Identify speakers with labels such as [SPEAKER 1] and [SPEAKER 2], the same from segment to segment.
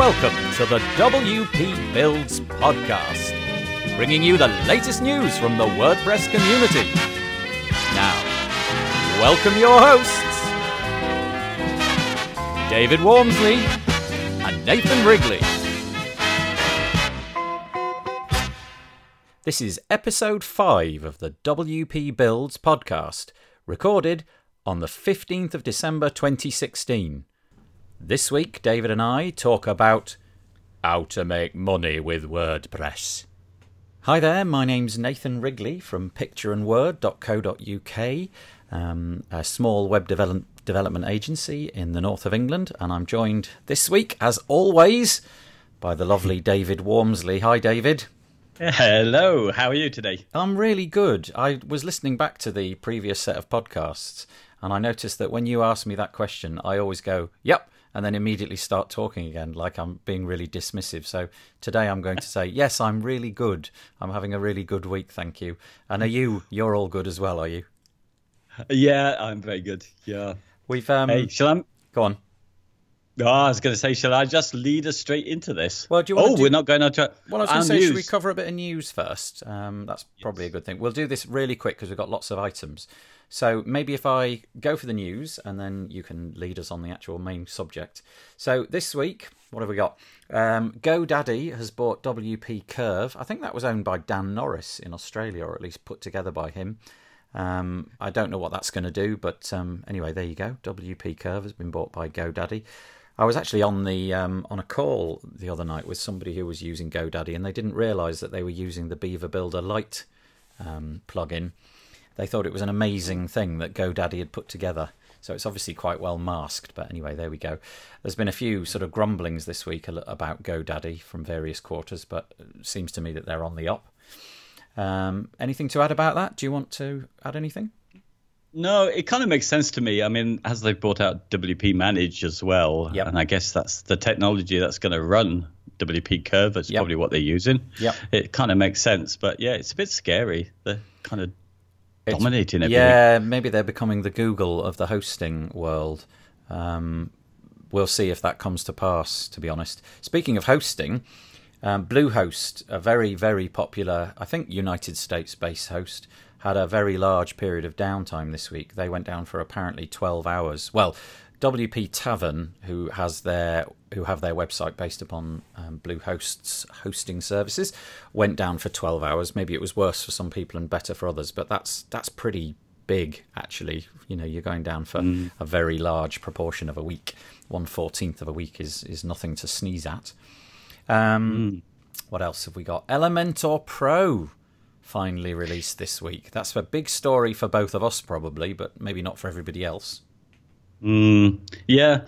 [SPEAKER 1] Welcome to the WP Builds podcast, bringing you the latest news from the WordPress community. Now, welcome your hosts, David Waumsley and Nathan Wrigley. This is episode 5 of the WP Builds podcast, recorded on the 15th of December 2016. This week, David and I talk about how to make money with WordPress. Hi there, my name's Nathan Wrigley from pictureandword.co.uk, um, a small web develop- development agency in the north of England, and I'm joined this week, as always, by the lovely David Waumsley. Hi, David.
[SPEAKER 2] Hello, how are you today?
[SPEAKER 1] I'm really good. I was listening back to the previous set of podcasts, and I noticed that when you ask me that question, I always go, yep, and then immediately start talking again like I'm being really dismissive. So today I'm going to say, yes, I'm really good. I'm having a really good week, thank you. And are you, you're all good as well, are you?
[SPEAKER 2] Yeah, I'm very good. Yeah.
[SPEAKER 1] We've, um,
[SPEAKER 2] hey, shall I?
[SPEAKER 1] Go on.
[SPEAKER 2] Oh, I was going to say, shall I just lead us straight into this?
[SPEAKER 1] Well, do you want?
[SPEAKER 2] oh,
[SPEAKER 1] do...
[SPEAKER 2] we're not going to.
[SPEAKER 1] Well, I was going to say, news. should we cover a bit of news first? Um, that's probably yes. a good thing. We'll do this really quick because we've got lots of items. So maybe if I go for the news and then you can lead us on the actual main subject. So this week, what have we got? Um, GoDaddy has bought WP Curve. I think that was owned by Dan Norris in Australia, or at least put together by him. Um, I don't know what that's going to do, but um, anyway, there you go. WP Curve has been bought by GoDaddy. I was actually on the um, on a call the other night with somebody who was using GoDaddy, and they didn't realise that they were using the Beaver Builder Lite um, plugin they thought it was an amazing thing that GoDaddy had put together. So it's obviously quite well masked. But anyway, there we go. There's been a few sort of grumblings this week about GoDaddy from various quarters, but it seems to me that they're on the up. Um, anything to add about that? Do you want to add anything?
[SPEAKER 2] No, it kind of makes sense to me. I mean, as they've brought out WP Manage as well,
[SPEAKER 1] yep.
[SPEAKER 2] and I guess that's the technology that's going to run WP Curve. That's yep. probably what they're using.
[SPEAKER 1] Yep.
[SPEAKER 2] It kind of makes sense, but yeah, it's a bit scary. The kind of dominating everything.
[SPEAKER 1] Yeah, maybe they're becoming the Google of the hosting world. Um, we'll see if that comes to pass. To be honest, speaking of hosting, um, Bluehost, a very very popular, I think United States based host, had a very large period of downtime this week. They went down for apparently twelve hours. Well, WP Tavern, who has their who have their website based upon um, Bluehost's hosting services, went down for 12 hours. Maybe it was worse for some people and better for others, but that's that's pretty big actually. You know, you're going down for mm. a very large proportion of a week. One fourteenth of a week is is nothing to sneeze at. Um, mm. What else have we got? Elementor Pro finally released this week. That's a big story for both of us, probably, but maybe not for everybody else.
[SPEAKER 2] Mm, yeah.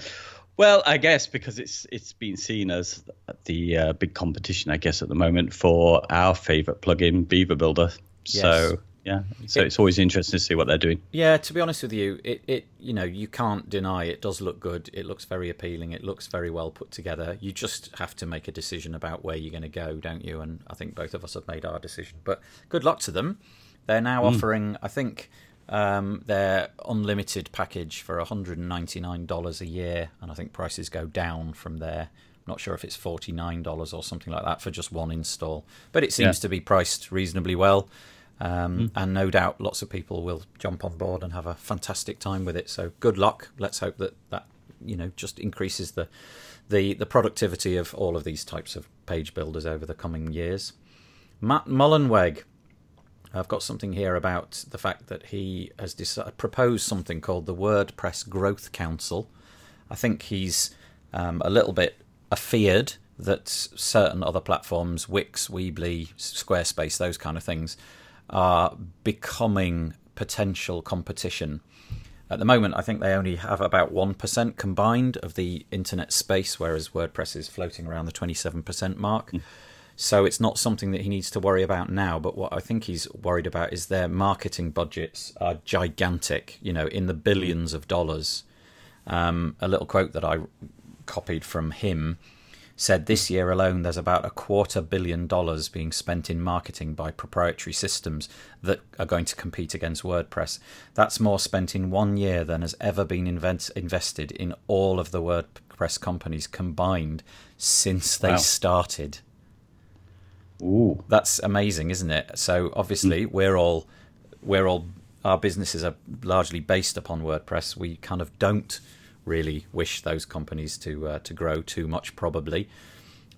[SPEAKER 2] Well, I guess because it's it's been seen as the uh, big competition, I guess, at the moment for our favorite plugin, Beaver Builder. Yes. So yeah, so it, it's always interesting to see what they're doing.
[SPEAKER 1] Yeah, to be honest with you, it, it you know you can't deny it does look good. It looks very appealing. It looks very well put together. You just have to make a decision about where you're going to go, don't you? And I think both of us have made our decision. But good luck to them. They're now mm. offering, I think, um, their unlimited package for $199 a year, and I think prices go down from there. I'm not sure if it's $49 or something like that for just one install, but it seems yeah. to be priced reasonably well. Um, mm. And no doubt lots of people will jump on board and have a fantastic time with it. So good luck. Let's hope that that you know just increases the the the productivity of all of these types of page builders over the coming years. Matt Mullenweg I've got something here about the fact that he has proposed something called the WordPress Growth Council. I think he's um, a little bit afeared that certain other platforms, Wix, Weebly, Squarespace, those kind of things, are becoming potential competition. At the moment, I think they only have about 1% combined of the internet space, whereas WordPress is floating around the 27% mark. Mm. So it's not something that he needs to worry about now. But what I think he's worried about is their marketing budgets are gigantic, you know, in the billions of dollars. Um, a little quote that I copied from him said this year alone there's about a quarter billion dollars being spent in marketing by proprietary systems that are going to compete against WordPress. That's more spent in one year than has ever been invent- invested in all of the WordPress companies combined since they wow. started.
[SPEAKER 2] Ooh.
[SPEAKER 1] That's amazing, isn't it? So obviously mm. we're all we're all our businesses are largely based upon WordPress. We kind of don't really wish those companies to uh, to grow too much, probably.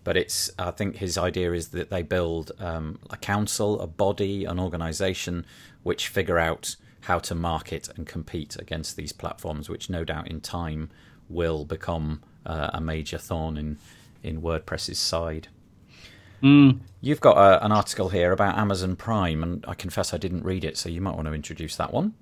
[SPEAKER 1] But it's I think his idea is that they build um, a council, a body, an organisation which figure out how to market and compete against these platforms, which no doubt in time will become uh, a major thorn in in WordPress's side.
[SPEAKER 2] Mm.
[SPEAKER 1] You've got a, uh, an article here about Amazon Prime, and I confess I didn't read it, so you might want to introduce that one.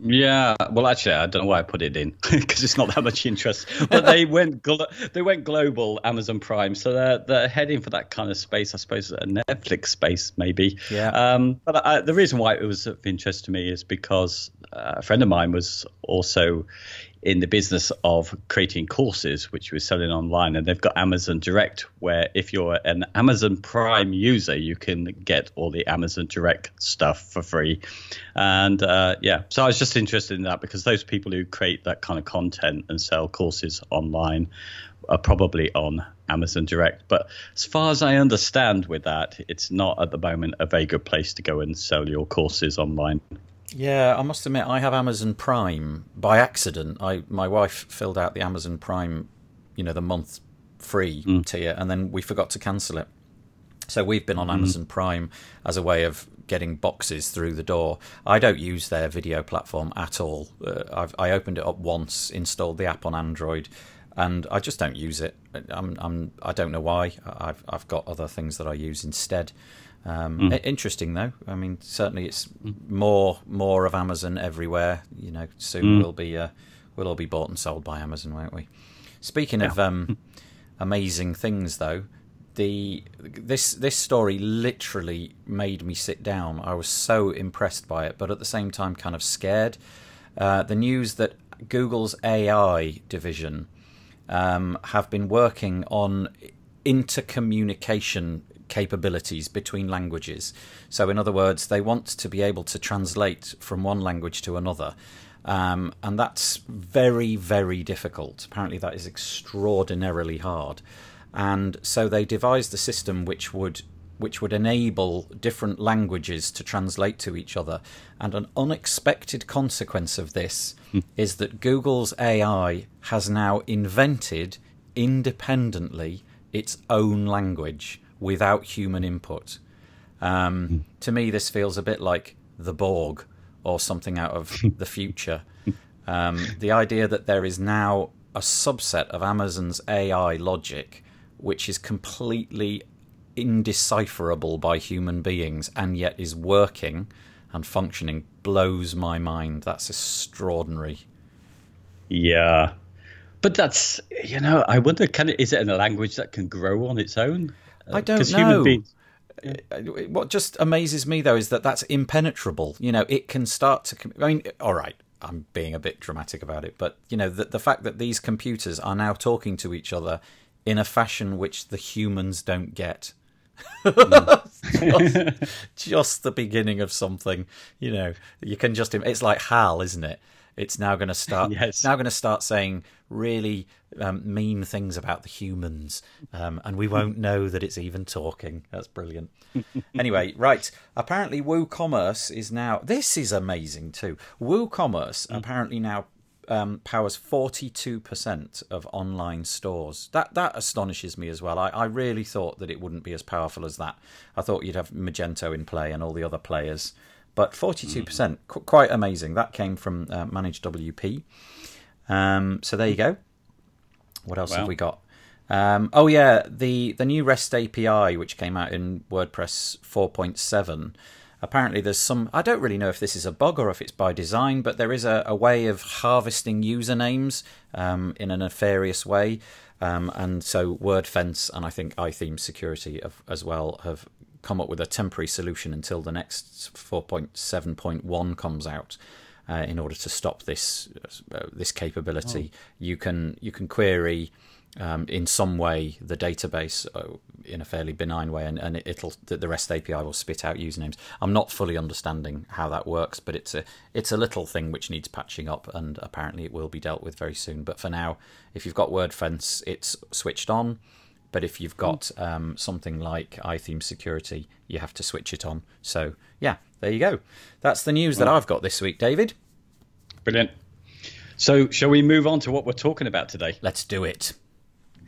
[SPEAKER 2] Yeah, well, actually, I don't know why I put it in because it's not that much interest. But they went glo- they went global, Amazon Prime, so they're they're heading for that kind of space, I suppose, a Netflix space maybe.
[SPEAKER 1] Yeah.
[SPEAKER 2] Um, but I, the reason why it was of interest to me is because uh, a friend of mine was also in the business of creating courses, which we're selling online. And they've got Amazon Direct, where if you're an Amazon Prime user, you can get all the Amazon Direct stuff for free. And uh, yeah, so I was just interested in that because those people who create that kind of content and sell courses online are probably on Amazon Direct. But as far as I understand with that, it's not at the moment a very good place to go and sell your courses online.
[SPEAKER 1] Yeah, I must admit, I have Amazon Prime by accident. I my wife filled out the Amazon Prime, you know, the month free mm. tier, and then we forgot to cancel it. So we've been on mm. Amazon Prime as a way of getting boxes through the door. I don't use their video platform at all. Uh, i opened it up once, installed the app on Android, and I just don't use it. I'm, I'm I don't know why. I've I've got other things that I use instead. Um, mm. Interesting though. I mean, certainly it's more more of Amazon everywhere. You know, soon mm. we'll be uh, we'll all be bought and sold by Amazon, won't we? Speaking yeah. of um, amazing things, though, the this this story literally made me sit down. I was so impressed by it, but at the same time, kind of scared. Uh, the news that Google's AI division um, have been working on intercommunication capabilities between languages. So, in other words, they want to be able to translate from one language to another. Um, and that's very, very difficult. Apparently, that is extraordinarily hard. And so they devised a system which would which would enable different languages to translate to each other. And an unexpected consequence of this mm. is that Google's AI has now invented independently its own language without human input. Um, mm. To me, this feels a bit like the Borg or something out of the future. Um, the idea that there is now a subset of Amazon's AI logic which is completely indecipherable by human beings and yet is working and functioning blows my mind. That's extraordinary.
[SPEAKER 2] Yeah. But that's, you know, I wonder, can it, is it in a language that can grow on its own?
[SPEAKER 1] I don't know. Beings, uh, What just amazes me though is that that's impenetrable. You know, it can start to. I mean, all right, I'm being a bit dramatic about it, but you know, the, the fact that these computers are now talking to each other in a fashion which the humans don't get. just, just, the beginning of something, you know. You can just. It's like HAL, isn't it? It's now going to start.
[SPEAKER 2] yes.
[SPEAKER 1] Now going to start saying really um, mean things about the humans, um, and we won't know that it's even talking. That's brilliant. anyway, right. Apparently, WooCommerce is now. This is amazing too. WooCommerce mm. apparently now um, powers 42% of online stores. That that astonishes me as well. I, I really thought that it wouldn't be as powerful as that. I thought you'd have Magento in play and all the other players but 42%, mm. qu- quite amazing. That came from uh, ManageWP. Um, so there you go. What else wow. have we got? Um, oh yeah, the the new REST API which came out in WordPress 4.7. Apparently, there's some. I don't really know if this is a bug or if it's by design, but there is a, a way of harvesting usernames um, in a nefarious way. Um, and so WordFence and I think iThemes Security have, as well have come up with a temporary solution until the next 4.7.1 comes out. Uh, in order to stop this uh, this capability, oh. you can you can query um, in some way the database uh, in a fairly benign way, and, and it'll the REST API will spit out usernames. I'm not fully understanding how that works, but it's a it's a little thing which needs patching up, and apparently it will be dealt with very soon. But for now, if you've got WordFence, it's switched on. But if you've got um, something like iThemes security, you have to switch it on. So yeah, there you go. That's the news that I've got this week, David.
[SPEAKER 2] Brilliant. So, shall we move on to what we're talking about today?
[SPEAKER 1] Let's do it.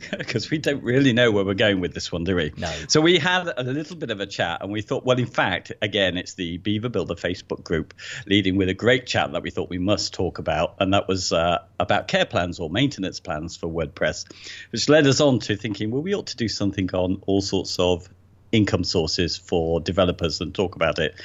[SPEAKER 2] because we don't really know where we're going with this one, do we?
[SPEAKER 1] No.
[SPEAKER 2] So we had a little bit of a chat, and we thought, well, in fact, again, it's the Beaver Builder Facebook group leading with a great chat that we thought we must talk about, and that was uh, about care plans or maintenance plans for WordPress, which led us on to thinking, well, we ought to do something on all sorts of income sources for developers and talk about it.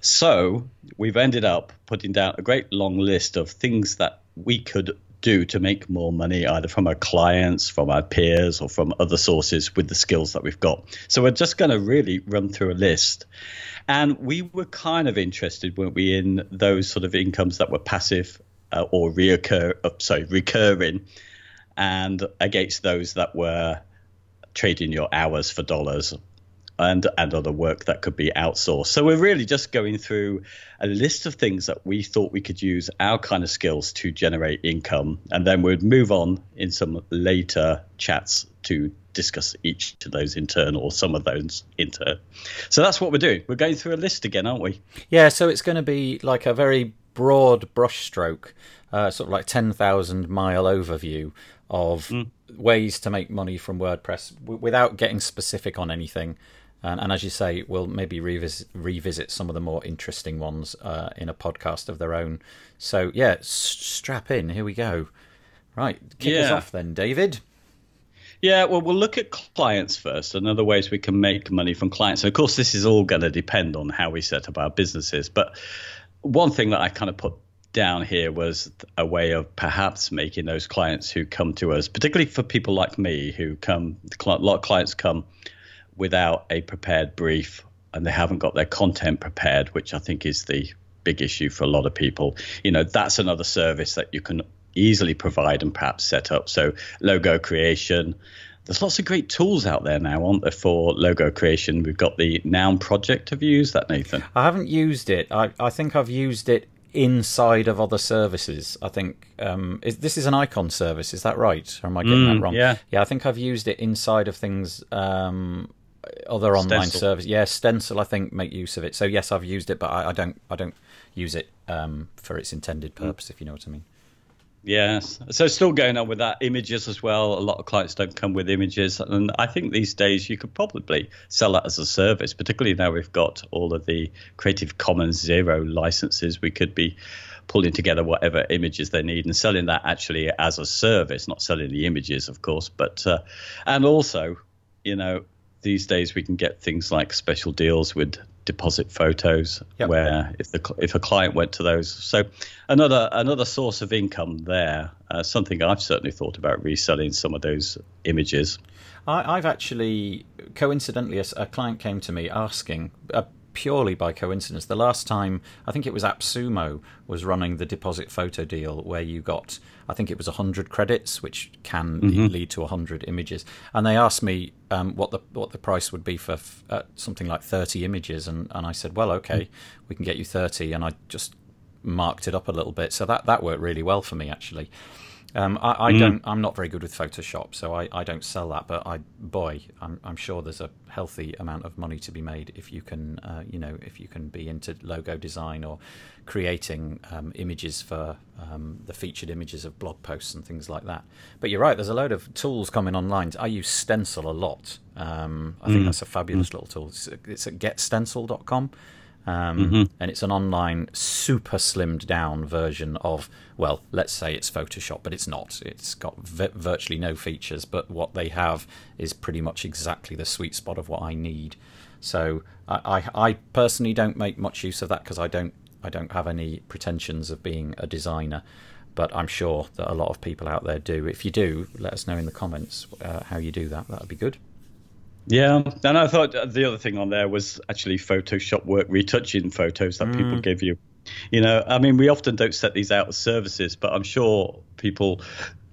[SPEAKER 2] So we've ended up putting down a great long list of things that we could do to make more money, either from our clients, from our peers, or from other sources with the skills that we've got. So we're just going to really run through a list. And we were kind of interested, weren't we, in those sort of incomes that were passive uh, or reoccur, uh, sorry, recurring, and against those that were trading your hours for dollars and and other work that could be outsourced. So we're really just going through a list of things that we thought we could use our kind of skills to generate income, and then we'd move on in some later chats to discuss each of those in turn or some of those in turn. So that's what we're doing. We're going through a list again, aren't we?
[SPEAKER 1] Yeah. So it's going to be like a very broad brushstroke, uh, sort of like ten thousand mile overview of. Mm. Ways to make money from WordPress w- without getting specific on anything. And, and, as you say, we'll maybe revisit, revisit some of the more interesting ones uh, in a podcast of their own. So, yeah, s- strap in. Here we go. Right, kick yeah. us off then, David.
[SPEAKER 2] Yeah, well, we'll look at clients first and other ways we can make money from clients. And of course, this is all going to depend on how we set up our businesses. But one thing that I kind of put down here was a way of perhaps making those clients who come to us, particularly for people like me who come, a lot of clients come without a prepared brief and they haven't got their content prepared, which I think is the big issue for a lot of people. You know, that's another service that you can easily provide and perhaps set up. So, logo creation. There's lots of great tools out there now, aren't there, for logo creation? We've got the Noun project. Have you used that, Nathan?
[SPEAKER 1] I haven't used it. I, I think I've used it inside of other services. I think um, is, this is an icon service. Is that right? Or am I getting mm, that wrong?
[SPEAKER 2] Yeah.
[SPEAKER 1] Yeah, I think I've used it inside of things. Um, other online Stencil. service. Yeah, Stencil. I think make use of it. So yes, I've used it, but I, I don't. I don't use it um, for its intended purpose. If you know what I mean.
[SPEAKER 2] Yes. So still going on with that images as well. A lot of clients don't come with images, and I think these days you could probably sell that as a service. Particularly now we've got all of the Creative Commons zero licenses, we could be pulling together whatever images they need and selling that actually as a service, not selling the images, of course, but uh, and also, you know, these days we can get things like special deals with deposit photos yep. where if the if a client went to those so another another source of income there uh, something I've certainly thought about reselling some of those images
[SPEAKER 1] I, have actually coincidentally a, a, client came to me asking uh, purely by coincidence. The last time, I think it was AppSumo, was running the deposit photo deal where you got, I think it was 100 credits, which can mm-hmm. lead to 100 images. And they asked me um, what the what the price would be for uh, something like 30 images. And, and I said, well, okay, mm-hmm. we can get you 30. And I just marked it up a little bit. So that, that worked really well for me, actually. Um, I, I mm. don't. I'm not very good with Photoshop, so I, I don't sell that. But I, boy, I'm, I'm sure there's a healthy amount of money to be made if you can, uh, you know, if you can be into logo design or creating um, images for um, the featured images of blog posts and things like that. But you're right. There's a load of tools coming online. I use Stencil a lot. Um, I mm. think that's a fabulous mm. little tool. It's, it's at getstencil.com. Um, mm-hmm. And it's an online, super slimmed down version of, well, let's say it's Photoshop, but it's not. It's got v- virtually no features, but what they have is pretty much exactly the sweet spot of what I need. So I, I, I personally don't make much use of that because I don't I don't have any pretensions of being a designer, but I'm sure that a lot of people out there do. If you do, let us know in the comments uh, how you do that. That would be good.
[SPEAKER 2] Yeah, and I thought the other thing on there was actually Photoshop work retouching photos that mm. people give you. You know, I mean, we often don't set these out as services, but I'm sure people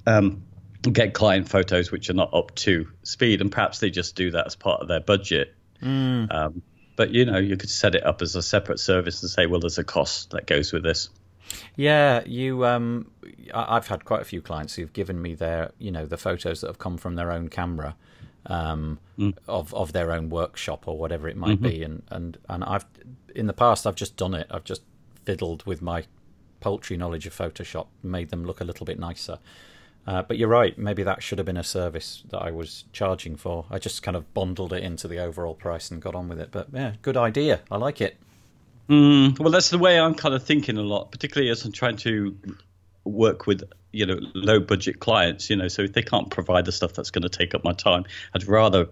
[SPEAKER 2] um, get client photos which are not up to speed, and perhaps they just do that as part of their budget.
[SPEAKER 1] Mm.
[SPEAKER 2] Um, but you know, you could set it up as a separate service and say, well, there's a cost that goes with this.
[SPEAKER 1] Yeah, you. Um, I've had quite a few clients who've given me their, you know, the photos that have come from their own camera, um, mm. of of their own workshop or whatever it might mm-hmm. be, and and and I've in the past I've just done it. I've just fiddled with my paltry knowledge of Photoshop, made them look a little bit nicer. Uh, but you're right. Maybe that should have been a service that I was charging for. I just kind of bundled it into the overall price and got on with it. But yeah, good idea. I like it.
[SPEAKER 2] Mm, well, that's the way I'm kind of thinking a lot, particularly as I'm trying to work with you know low budget clients. You know, so if they can't provide the stuff that's going to take up my time, I'd rather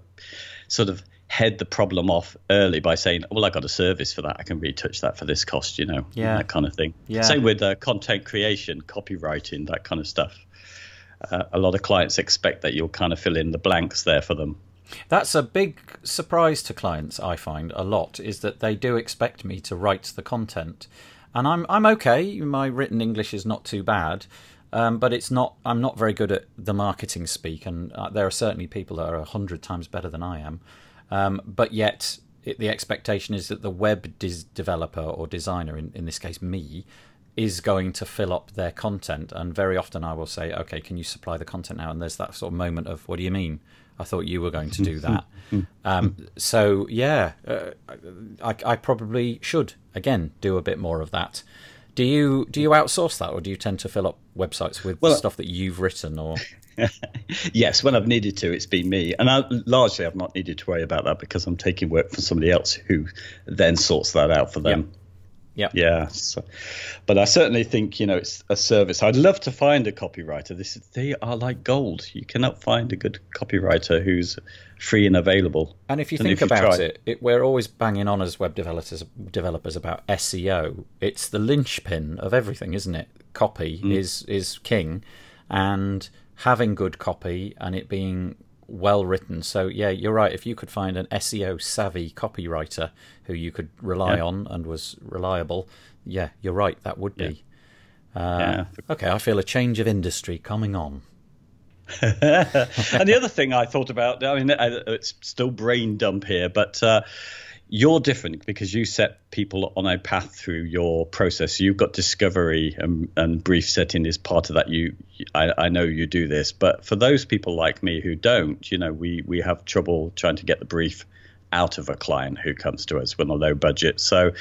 [SPEAKER 2] sort of head the problem off early by saying, "Well, I got a service for that. I can retouch that for this cost." You know,
[SPEAKER 1] yeah,
[SPEAKER 2] that kind of thing.
[SPEAKER 1] Yeah.
[SPEAKER 2] Same with uh, content creation, copywriting, that kind of stuff. Uh, a lot of clients expect that you'll kind of fill in the blanks there for them.
[SPEAKER 1] That's a big surprise to clients. I find a lot is that they do expect me to write the content, and I'm I'm okay. My written English is not too bad, um, but it's not. I'm not very good at the marketing speak, and uh, there are certainly people that are a hundred times better than I am. Um, but yet, it, the expectation is that the web developer or designer, in, in this case me, is going to fill up their content. And very often I will say, okay, can you supply the content now? And there's that sort of moment of, what do you mean? I thought you were going to do that. um, so yeah, uh, I, I, probably should again do a bit more of that. Do you do you outsource that, or do you tend to fill up websites with well, stuff that you've written? Or
[SPEAKER 2] yes, when I've needed to, it's been me, and I, largely I've not needed to worry about that because I'm taking work from somebody else who then sorts that out for them.
[SPEAKER 1] Yep. Yeah.
[SPEAKER 2] Yeah. So, but I certainly think, you know, it's a service. I'd love to find a copywriter. This they are like gold. You cannot find a good copywriter who's free and available.
[SPEAKER 1] And if you think if about it, it, we're always banging on as web developers developers about SEO. It's the linchpin of everything, isn't it? Copy mm. is is king and having good copy and it being well written. So yeah, you're right. If you could find an SEO savvy copywriter who you could rely yeah. on and was reliable, yeah, you're right. That would be. Yeah. Uh, yeah. Okay, I feel a change of industry coming on.
[SPEAKER 2] and the other thing I thought about, I mean, it's still brain dump here, but uh, you're different because you set people on a path through your process. You've got discovery and, and brief setting is part of that. You, I, I, know you do this, but for those people like me who don't, you know, we we have trouble trying to get the brief out of a client who comes to us with a low budget. So,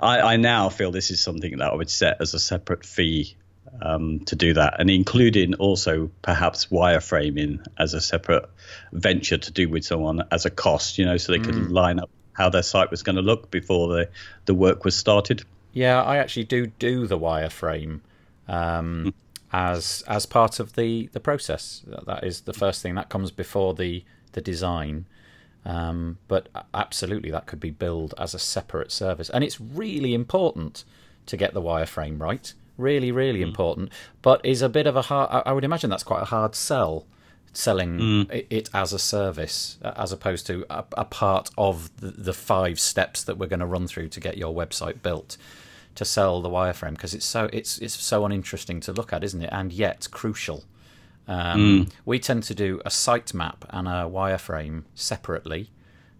[SPEAKER 2] I, I now feel this is something that I would set as a separate fee um, to do that, and including also perhaps wireframing as a separate venture to do with someone as a cost, you know, so they mm. could line up how their site was going to look before the the work was started.
[SPEAKER 1] Yeah, I actually do do the wireframe um, mm. as as part of the the process. That is the first thing that comes before the the design. Um, but absolutely, that could be billed as a separate service, and it's really important to get the wireframe right. Really, really mm. important, but is a bit of a hard. I would imagine that's quite a hard sell selling mm. it as a service as opposed to a, a part of the, the, five steps that we're going to run through to get your website built to sell the wireframe because it's so it's it's so uninteresting to look at isn't it and yet crucial um, mm. we tend to do a sitemap and a wireframe separately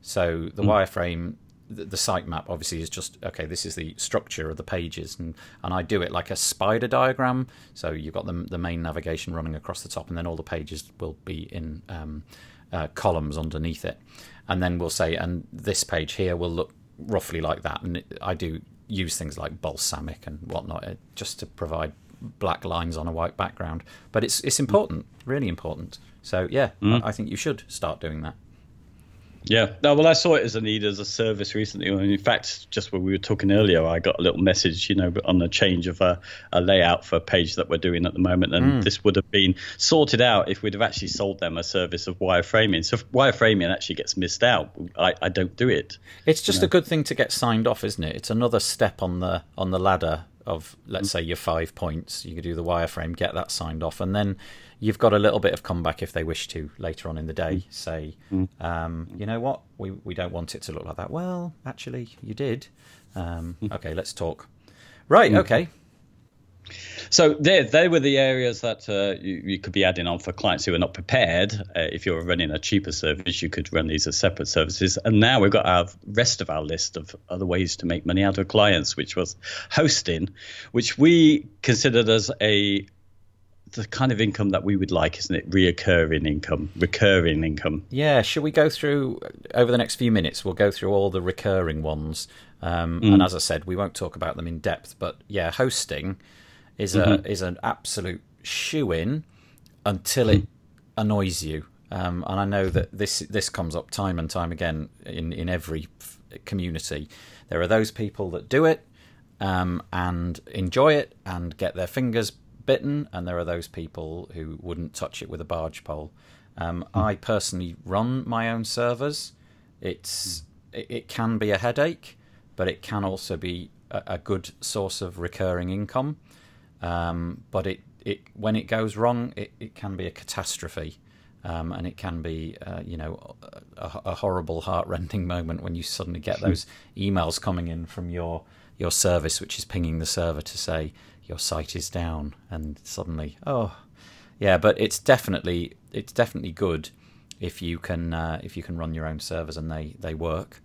[SPEAKER 1] so the mm. wireframe the, the sitemap obviously is just okay this is the structure of the pages and and I do it like a spider diagram. So you've got the, the main navigation running across the top and then all the pages will be in um, uh, columns underneath it. And then we'll say and this page here will look roughly like that. And it, I do use things like Balsamiq and whatnot uh, just to provide black lines on a white background. But it's it's important really important. So yeah mm. I, I think you should start doing that
[SPEAKER 2] yeah, no, well, I saw it as a need as a service recently. And in fact, just when we were talking earlier, I got a little message, you know, on the change of a, a layout for a page that we're doing at the moment. And mm. this would have been sorted out if we'd have actually sold them a service of wireframing. So wireframing actually gets missed out, I, I don't do it.
[SPEAKER 1] It's just you know? a good thing to get signed off, isn't it? It's another step on the on the ladder of, let's mm. say, your five points. You could do the wireframe, get that signed off, and then you've got a little bit of comeback if they wish to later on in the day. Mm. Say, mm. um, you know what, we we don't want it to look like that. Well, actually, you did. Um, okay, let's talk. Right. Okay.
[SPEAKER 2] So they they were the areas that uh, you, you, could be adding on for clients who are not prepared. Uh, if you're running a cheaper service, you could run these as separate services. And now we've got our rest of our list of other ways to make money out of clients, which was hosting, which we considered as a the kind of income that we would like, isn't it? Reoccurring income, recurring income.
[SPEAKER 1] Yeah. Should we go through over the next few minutes? We'll go through all the recurring ones. Um, mm. And as I said, we won't talk about them in depth. But yeah, hosting is mm-hmm. a is an absolute shoe in until it annoys you. Um, and I know that this this comes up time and time again in in every f- community. There are those people that do it um, and enjoy it and get their fingers bitten, and there are those people who wouldn't touch it with a barge pole. Um, mm. I personally run my own servers. It's mm. it, it, can be a headache, but it can also be a, a good source of recurring income. Um, but it, it when it goes wrong, it, it can be a catastrophe. Um, and it can be, uh, you know, a, a horrible, heartrending moment when you suddenly get those emails coming in from your your service, which is pinging the server to say your site is down, and suddenly, oh, yeah. But it's definitely it's definitely good if you can uh, if you can run your own servers and they they work.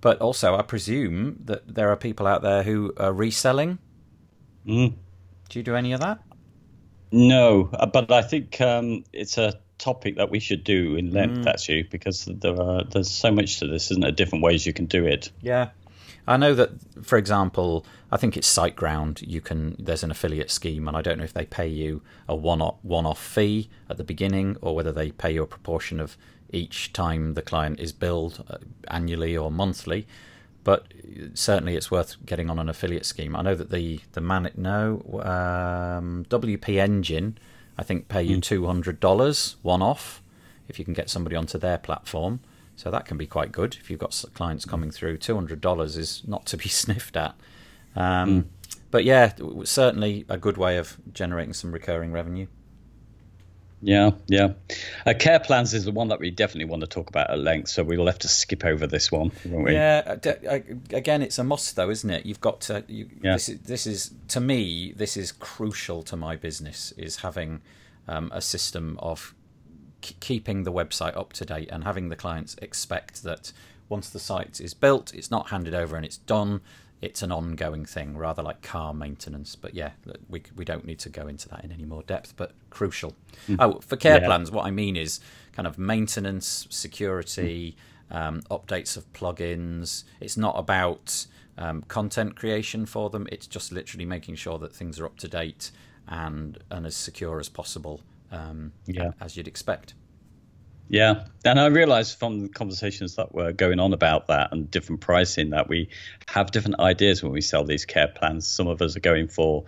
[SPEAKER 1] But also, I presume that there are people out there who are reselling.
[SPEAKER 2] Mm.
[SPEAKER 1] Do you do any of that?
[SPEAKER 2] No, uh, but I think um, it's a topic that we should do in length mm. actually because there are there's so much to this, isn't there? Different ways you can do it.
[SPEAKER 1] Yeah, I know that, for example, I think it's SiteGround. You can there's an affiliate scheme, and I don't know if they pay you a one one off fee at the beginning or whether they pay you a proportion of each time the client is billed uh, annually or monthly but certainly it's worth getting on an affiliate scheme. I know that the the man no um, WP Engine I think pay you hmm. two hundred dollars one off if you can get somebody onto their platform. So that can be quite good if you've got clients coming through. Two hundred dollars is not to be sniffed at. Um, mm. But yeah, certainly a good way of generating some recurring revenue.
[SPEAKER 2] Yeah, yeah. Uh, care plans is the one that we definitely want to talk about at length, so we'll have to skip over this one, won't we?
[SPEAKER 1] Yeah. Again, it's a must, though, isn't it? You've got to. You, yeah. This is, this is to me. This is crucial to my business. Is having um, a system of k- keeping the website up to date and having the clients expect that once the site is built, it's not handed over and it's done it's an ongoing thing, rather like car maintenance. But yeah, we we don't need to go into that in any more depth, but crucial. Mm. Oh, for care yeah. plans, what I mean is kind of maintenance, security, mm. um, updates of plugins. It's not about um, content creation for them. It's just literally making sure that things are up to date and and as secure as possible, um, yeah. as you'd expect.
[SPEAKER 2] Yeah, and I realised from the conversations that were going on about that and different pricing that we have different ideas when we sell these care plans. Some of us are going for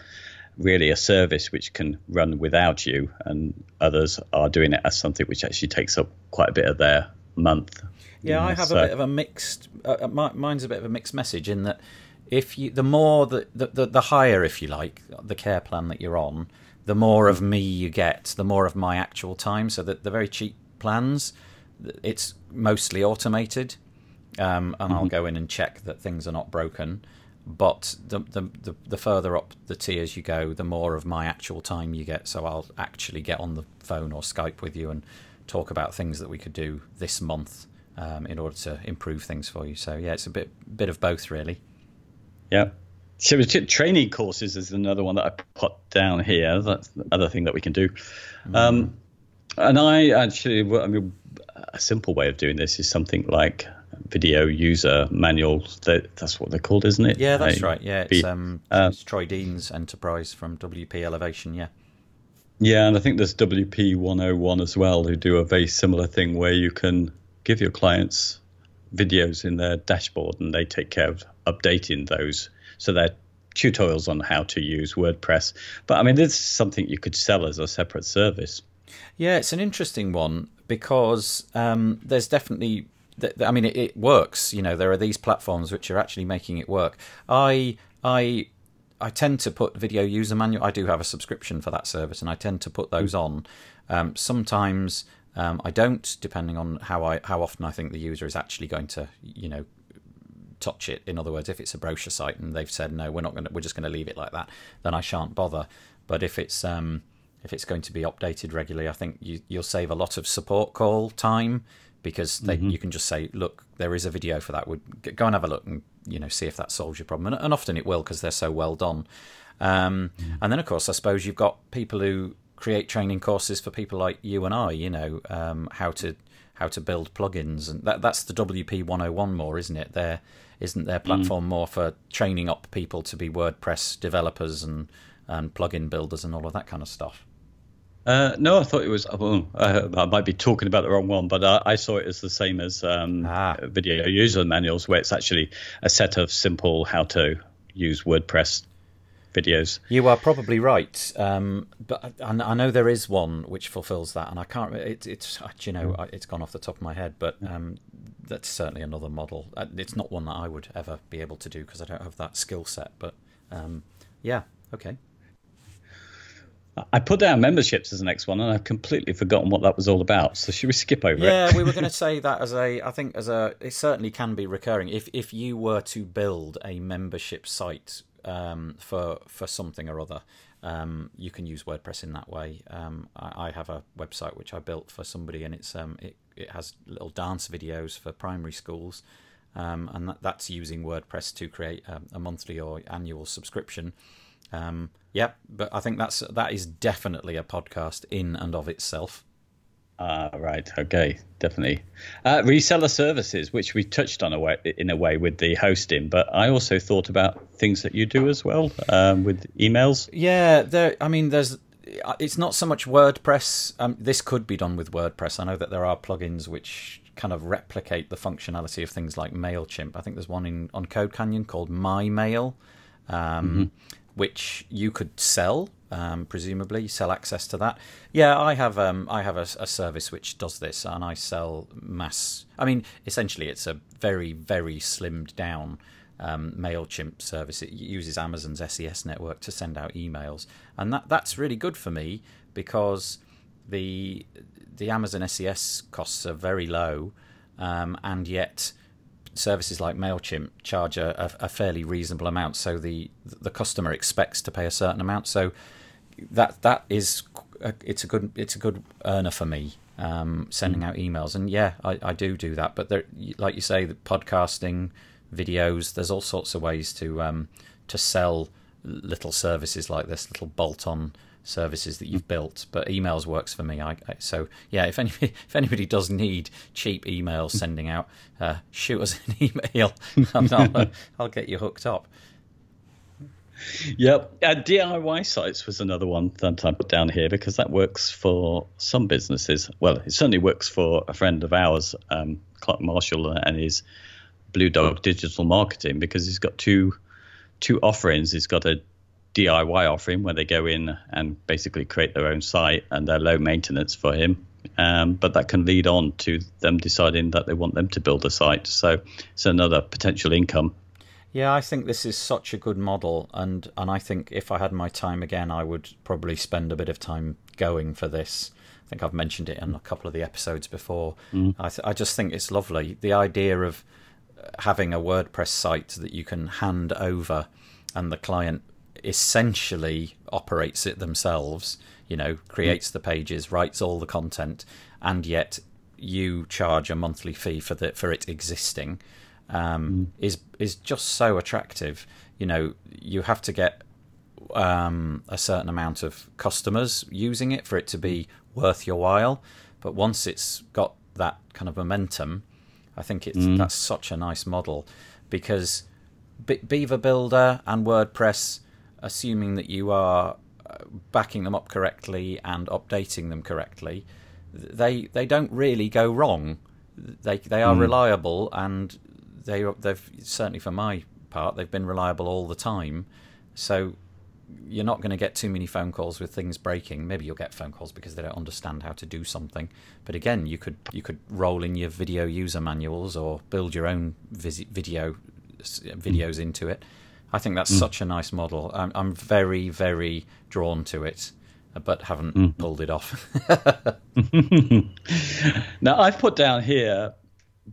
[SPEAKER 2] really a service which can run without you, and others are doing it as something which actually takes up quite a bit of their month.
[SPEAKER 1] Yeah, know, I have so. a bit of a mixed. Uh, uh mine's a bit of a mixed message in that if you, the more the, the the higher, if you like, the care plan that you're on, the more of me you get, the more of my actual time. So that the very cheap plans. It's mostly automated, um, and mm-hmm. I'll go in and check that things are not broken. But the, the, the the further up the tiers you go, the more of my actual time you get. So I'll actually get on the phone or Skype with you and talk about things that we could do this month um, in order to improve things for you. So yeah, it's a bit bit of both really.
[SPEAKER 2] Yeah. So training courses is another one that I put down here. That's the other thing that we can do. Mm. Um, and I actually, I mean, a simple way of doing this is something like video user manual. That, that's what they're called, isn't it?
[SPEAKER 1] Yeah, that's I, right. Yeah, it's, um, uh, it's Troy Dean's enterprise from WP Elevation. Yeah.
[SPEAKER 2] Yeah, and I think there's WP 101 as well, who do a very similar thing where you can give your clients videos in their dashboard and they take care of updating those. So they're tutorials on how to use WordPress. But I mean, this is something you could sell as a separate service.
[SPEAKER 1] Yeah, it's an interesting one because um, there's definitely. I mean, it, it, works. You know, there are these platforms which are actually making it work. I I I tend to put video user manual. I do have a subscription for that service, and I tend to put those on. Um, sometimes um, I don't, depending on how I how often I think the user is actually going to, you know, touch it. In other words, if it's a brochure site and they've said no, we're not going to, we're just going to leave it like that, then I shan't bother. But if it's um, if it's going to be updated regularly, I think you, you'll save a lot of support call time because they, mm-hmm. you can just say, look, there is a video for that. Would go and have a look and you know see if that solves your problem. And, and often it will because they're so well done. Um, mm-hmm. And then of course, I suppose you've got people who create training courses for people like you and I. You know um, how to how to build plugins, and that that's the WP 101 more, isn't it? There isn't their mm. platform mm. more for training up people to be WordPress developers and and plugin builders and all of that kind of stuff.
[SPEAKER 2] Uh, no, I thought it was. Uh, I might be talking about the wrong one, but uh, I saw it as the same as um, ah. video user manuals, where it's actually a set of simple how to use WordPress videos.
[SPEAKER 1] You are probably right, um, but I, I, know there is one which fulfills that, and I can't. It, it's you know mm. it's gone off the top of my head, but um, that's certainly another model. Uh, it's not one that I would ever be able to do because I don't have that skill set. But um, yeah, okay.
[SPEAKER 2] I put down memberships as the next one, and I've completely forgotten what that was all about. So should we skip over
[SPEAKER 1] yeah,
[SPEAKER 2] it?
[SPEAKER 1] Yeah, we were going to say that as a. I think as a. It certainly can be recurring. If if you were to build a membership site um, for for something or other, um, you can use WordPress in that way. Um, I, I, have a website which I built for somebody, and it's um, it it has little dance videos for primary schools, um, and that, that's using WordPress to create a, a monthly or annual subscription. Um, yeah, but I think that's that is definitely a podcast in and of itself.
[SPEAKER 2] Ah, uh, right. Okay, definitely. Uh, reseller services, which we touched on a way, in a way with the hosting, but I also thought about things that you do as well um, with emails.
[SPEAKER 1] Yeah, there. I mean, there's. It's not so much WordPress. Um, this could be done with WordPress. I know that there are plugins which kind of replicate the functionality of things like Mailchimp. I think there's one in on Code Canyon called My Mail. Um, mm-hmm which you could sell, um, presumably sell access to that. Yeah, I have um, I have a, a, service which does this, and I sell mass. I mean, essentially, it's a very very slimmed down um, Mailchimp service. It uses Amazon's SES network to send out emails, and that that's really good for me because the the Amazon SES costs are very low, um, and yet services like Mailchimp charge a, a, fairly reasonable amount, so the the customer expects to pay a certain amount. So that that is a, it's a good it's a good earner for me. Um, sending mm. out emails, and yeah, I, I do do that. But there, like you say, the podcasting, videos, there's all sorts of ways to um, to sell little services like this, little bolt-on services that you've built. But emails works for me. I, I, so yeah, if anybody if anybody does need cheap emails sending out, uh, shoot us an email. I'll, uh, I'll get you hooked up.
[SPEAKER 2] Yep, uh, DIY sites was another one that I put down here because that works for some businesses. Well, it certainly works for a friend of ours, um, Clark Marshall, and his Blue Dog Digital Marketing because he's got two two offerings. He's got a DIY offering where they go in and basically create their own site and they're low maintenance for him. Um, but that can lead on to them deciding that they want them to build a site. So it's another potential income.
[SPEAKER 1] Yeah, I think this is such a good model, and and I think if I had my time again, I would probably spend a bit of time going for this. I think I've mentioned it in a couple of the episodes before. Mm. I th- I just think it's lovely the idea of having a WordPress site that you can hand over, and the client essentially operates it themselves. You know, creates the pages, writes all the content, and yet you charge a monthly fee for the for it existing. Um, mm. Is is just so attractive. You know, you have to get um, a certain amount of customers using it for it to be worth your while. But once it's got that kind of momentum, I think it's mm. that's such a nice model because Beaver Builder and WordPress assuming that you are uh, backing them up correctly and updating them correctly, they they don't really go wrong. They they are mm. reliable and they they've certainly for my part they've been reliable all the time. So you're not going to get too many phone calls with things breaking. Maybe you'll get phone calls because they don't understand how to do something. But again, you could you could roll in your video user manuals or build your own video videos into it I think that's mm. such a nice model. I'm, I'm, very, very drawn to it, but haven't mm. pulled it off.
[SPEAKER 2] now, I've put down here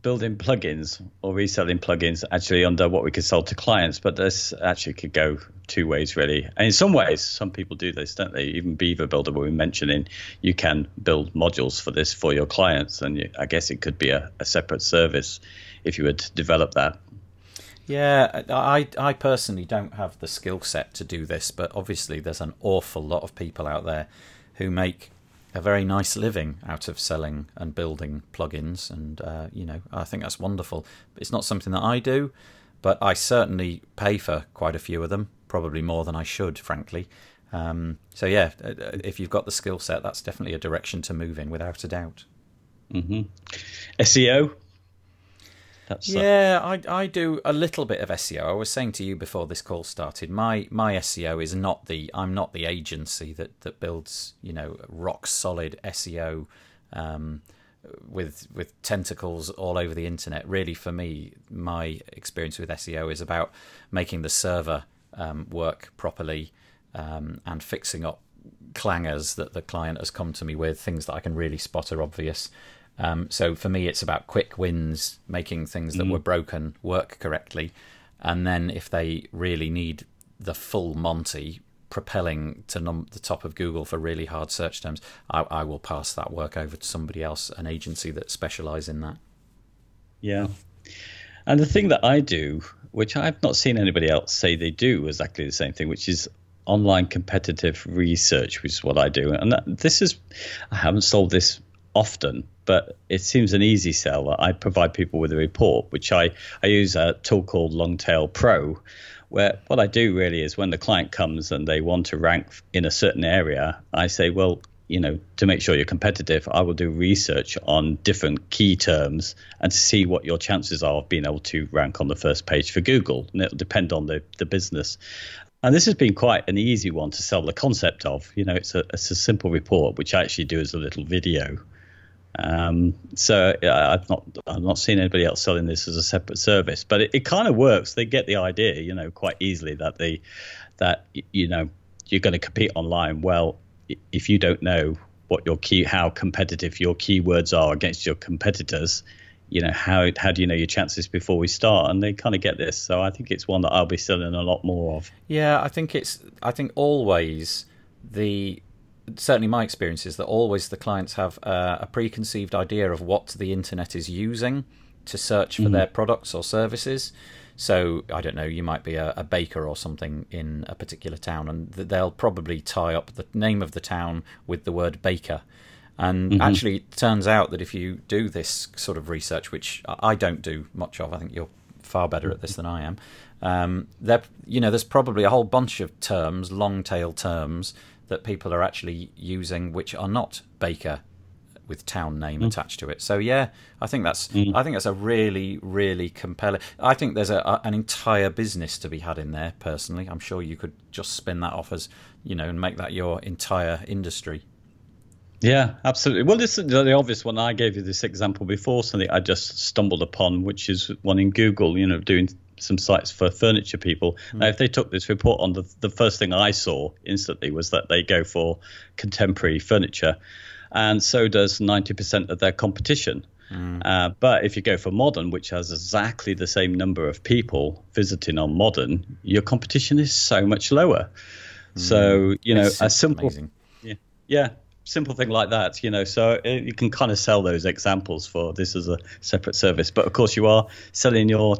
[SPEAKER 2] building plugins or reselling plugins actually under what we could sell to clients, but this actually could go two ways really. And in some ways, some people do this, don't they? Even Beaver Builder, we were mentioning, you can build modules for this for your clients, and you, I guess it could be a, a separate service if you were to develop that.
[SPEAKER 1] Yeah, I I personally don't have the skill set to do this, but obviously there's an awful lot of people out there who make a very nice living out of selling and building plugins, and uh, you know I think that's wonderful. It's not something that I do, but I certainly pay for quite a few of them, probably more than I should, frankly. Um, so yeah, uh, uh, if you've got the skill set, that's definitely a direction to move in, without a doubt.
[SPEAKER 2] Mm-hmm. SEO
[SPEAKER 1] that's yeah, I I do a little bit of SEO. I was saying to you before this call started, my my SEO is not the I'm not the agency that that builds you know rock solid SEO. Um, with with tentacles all over the internet. Really, for me, my experience with SEO is about making the server um, work properly um, and fixing up clangers that the client has come to me with, things that I can really spot are obvious, um, so for me, it's about quick wins, making things that mm. were broken work correctly, and then if they really need the full Monty, propelling to num- the top of Google for really hard search terms, I, I will pass that work over to somebody else, an agency that specialises in that.
[SPEAKER 2] Yeah, and the thing that I do, which I've not seen anybody else say they do exactly the same thing, which is online competitive research, which is what I do. And that, this is, I haven't sold this often, but it seems an easy sell. I provide people with a report, which I, I use a tool called Longtail Pro, where what I do really is when the client comes and they want to rank in a certain area, I say, well, you know, to make sure you're competitive, I will do research on different key terms and see what your chances are of being able to rank on the first page for Google. And it'll depend on the, the business. And this has been quite an easy one to sell the concept of. You know, it's a, it's a simple report, which I actually do as a little video. Um, so yeah, I've not I've not seen anybody else selling this as a separate service, but it, it kind of works. They get the idea, you know, quite easily that they that you know you're going to compete online. Well, if you don't know what your key how competitive your keywords are against your competitors, you know how how do you know your chances before we start? And they kind of get this. So I think it's one that I'll be selling a lot more of.
[SPEAKER 1] Yeah, I think it's I think always the certainly my experience is that always the clients have uh, a preconceived idea of what the internet is using to search for mm-hmm. their products or services. So I don't know, you might be a, a, baker or something in a particular town, and they'll probably tie up the name of the town with the word baker. And mm-hmm. actually, it turns out that if you do this sort of research, which I don't do much of, I think you're far better at this than I am. Um, there, you know, there's probably a whole bunch of terms, long tail terms that people are actually using which are not Baker with town name mm. attached to it. So yeah, I think that's mm. I think that's a really really compelling. I think there's a, a, an entire business to be had in there. Personally, I'm sure you could just spin that off as you know and make that your entire industry.
[SPEAKER 2] Yeah, absolutely. Well, this is the obvious one. I gave you this example before, something I just stumbled upon, which is one in Google. You know, doing some sites for furniture people. Mm. Now, if they took this report on, the, the first thing I saw instantly was that they go for contemporary furniture, and so does 90% of their competition. Mm. Uh, but if you go for modern, which has exactly the same number of people visiting on modern, your competition is so much lower. Mm. So you know, it's a simple, amazing. yeah, yeah, simple thing like that. You know, so it, you can kind of sell those examples for this as a separate service. But of course, you are selling your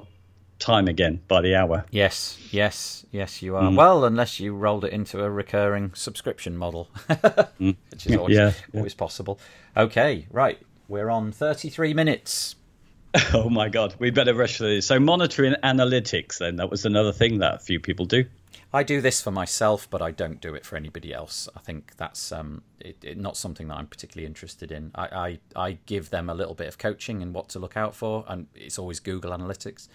[SPEAKER 2] time again by the hour.
[SPEAKER 1] Yes, yes, yes, you are. Mm. Well, unless you rolled it into a recurring subscription model, mm. which is always, yeah, always possible. Okay, right. We're on 33 minutes.
[SPEAKER 2] Oh my God, we better rush through this. So, monitoring analytics, then, that was another thing that a few people do.
[SPEAKER 1] I do this for myself, but I don't do it for anybody else. I think that's um, it, it, not something that I'm particularly interested in. I, I, I give them a little bit of coaching and what to look out for, and it's always Google Analytics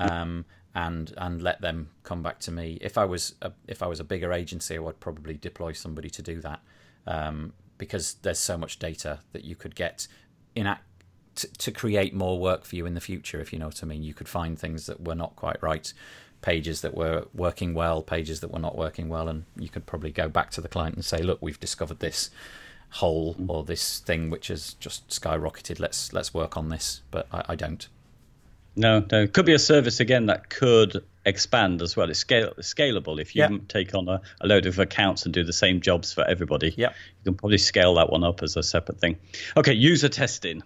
[SPEAKER 1] um, and and let them come back to me. If I was a, if I was a bigger agency, I would probably deploy somebody to do that um, because there's so much data that you could get in act to, to create more work for you in the future. If you know what I mean, you could find things that were not quite right, pages that were working well, pages that were not working well, and you could probably go back to the client and say, "Look, we've discovered this." hole or this thing which has just skyrocketed. Let's let's work on this, but I, I don't.
[SPEAKER 2] No, no. It could be a service again that could expand as well. It's, scale, scalable. If you
[SPEAKER 1] Yeah.
[SPEAKER 2] take on a, a load of accounts and do the same jobs for everybody,
[SPEAKER 1] Yeah.
[SPEAKER 2] you can probably scale that one up as a separate thing. Okay, user testing.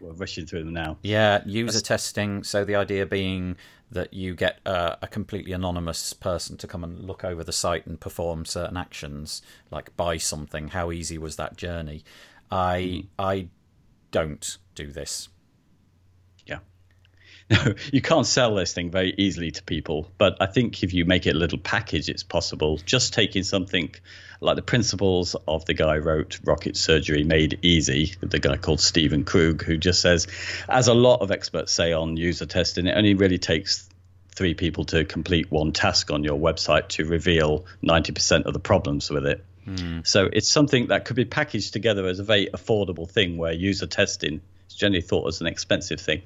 [SPEAKER 2] We're rushing through them now.
[SPEAKER 1] Yeah, user testing. So the idea being that you get a, a completely anonymous person to come and look over the site and perform certain actions, like buy something. How easy was that journey? I mm. I don't do this.
[SPEAKER 2] No, you can't sell this thing very easily to people, but I think if you make it a little package, it's possible. Just taking something like the principles of the guy wrote Rocket Surgery Made Easy, the guy called Stephen Krug, who just says, as a lot of experts say on user testing, it only really takes three people to complete one task on your website to reveal 90% of the problems with it. Hmm. So it's something that could be packaged together as a very affordable thing where user testing is generally thought as an expensive thing.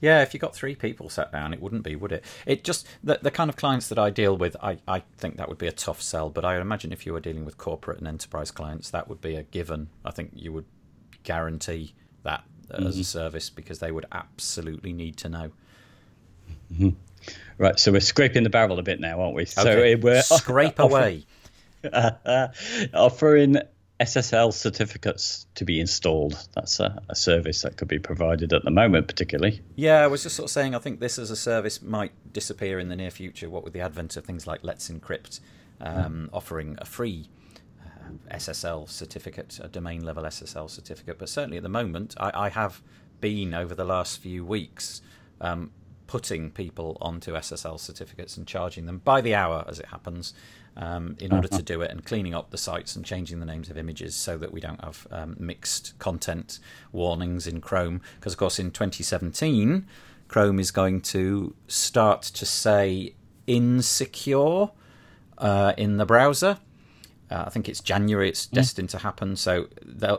[SPEAKER 1] Yeah, if you got three people sat down, it wouldn't be, would it? It just the the kind of clients that I deal with, I, I think that would be a tough sell. But I imagine if you were dealing with corporate and enterprise clients, that would be a given. I think you would guarantee that as a mm-hmm. service because they would absolutely need to know. Mm-hmm.
[SPEAKER 2] Right, so we're scraping the barrel a bit now, aren't we? So we're
[SPEAKER 1] scrape away.
[SPEAKER 2] offering SSL certificates to be installed. That's a, a service that could be provided at the moment, particularly.
[SPEAKER 1] Yeah, I was just sort of saying, I think this as a service might disappear in the near future. What with the advent of things like Let's Encrypt, um, offering a free uh, SSL certificate, a domain level SSL certificate. But certainly at the moment, I, I have been over the last few weeks um, putting people onto SSL certificates and charging them by the hour, as it happens. Um, in order to do it and cleaning up the sites and changing the names of images so that we don't have um, mixed content warnings in Chrome. Because, of course, in 2017, Chrome is going to start to say insecure uh, in the browser. Uh, I think it's January. It's destined to happen. So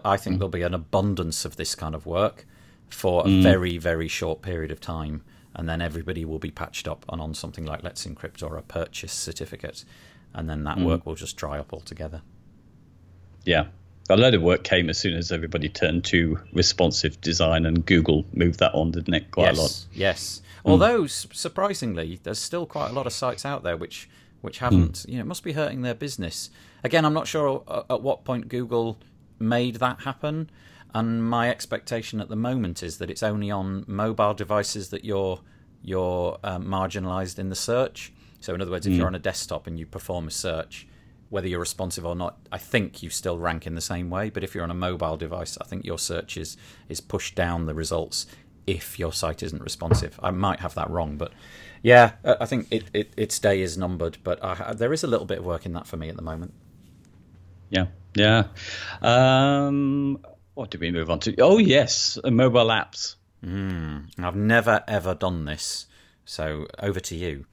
[SPEAKER 1] I think there'll be an abundance of this kind of work for a very, very short period of time, and then everybody will be patched up and on something like Let's Encrypt or a purchase certificate, and then that hmm. work will just dry up altogether.
[SPEAKER 2] Yeah. A load of work came as soon as everybody turned to responsive design, and Google moved that on, didn't it? Quite
[SPEAKER 1] yes,
[SPEAKER 2] a lot.
[SPEAKER 1] Yes. Hmm. Although surprisingly, there's still quite a lot of sites out there which which hmm. haven't. You know, it must be hurting their business. Again, I'm not sure at what point Google made that happen. And my expectation at the moment is that it's only on mobile devices that you're you're uh, um, marginalised in the search. So, in other words, if you're on a desktop and you perform a search, whether you're responsive or not, I think you still rank in the same way. But if you're on a mobile device, I think your search is is pushed down the results if your site isn't responsive. I might have that wrong, but yeah, I think it, it its day is numbered. But I, there is a little bit of work in that for me at the moment.
[SPEAKER 2] Yeah. Yeah. Um, what did we move on to? Oh, yes, uh, mobile apps.
[SPEAKER 1] I've never ever done this, so over to you.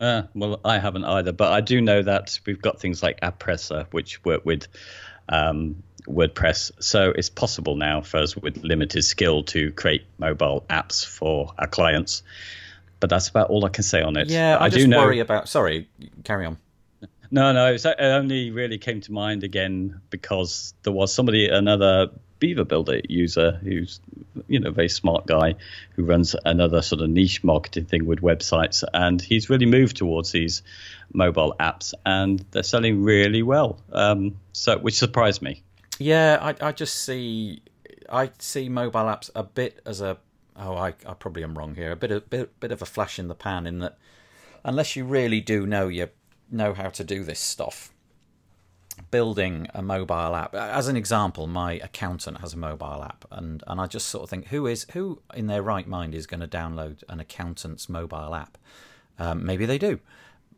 [SPEAKER 2] Uh, well, I haven't either, but I do know that we've got things like AppPresser, which work with um, WordPress. So it's possible now for us with limited skill to create mobile apps for our clients. But that's about all I can say on it.
[SPEAKER 1] Yeah, I,
[SPEAKER 2] I
[SPEAKER 1] just
[SPEAKER 2] do know.
[SPEAKER 1] worry about. Sorry, carry on.
[SPEAKER 2] No, no, it only really came to mind again because there was somebody, another Beaver Builder user who's, you know, a very smart guy who runs another sort of niche marketing thing with websites. And he's really moved towards these mobile apps and they're selling really well. Um, so, which surprised me.
[SPEAKER 1] Yeah, I, I just see I see mobile apps a bit as a oh I, I probably am wrong here a bit of bit, bit of a flash in the pan in that unless you really do know you know how to do this stuff building a mobile app. As an example my accountant has a mobile app and and I just sort of think who is who in their right mind is going to download an accountant's mobile app? Um, maybe they do.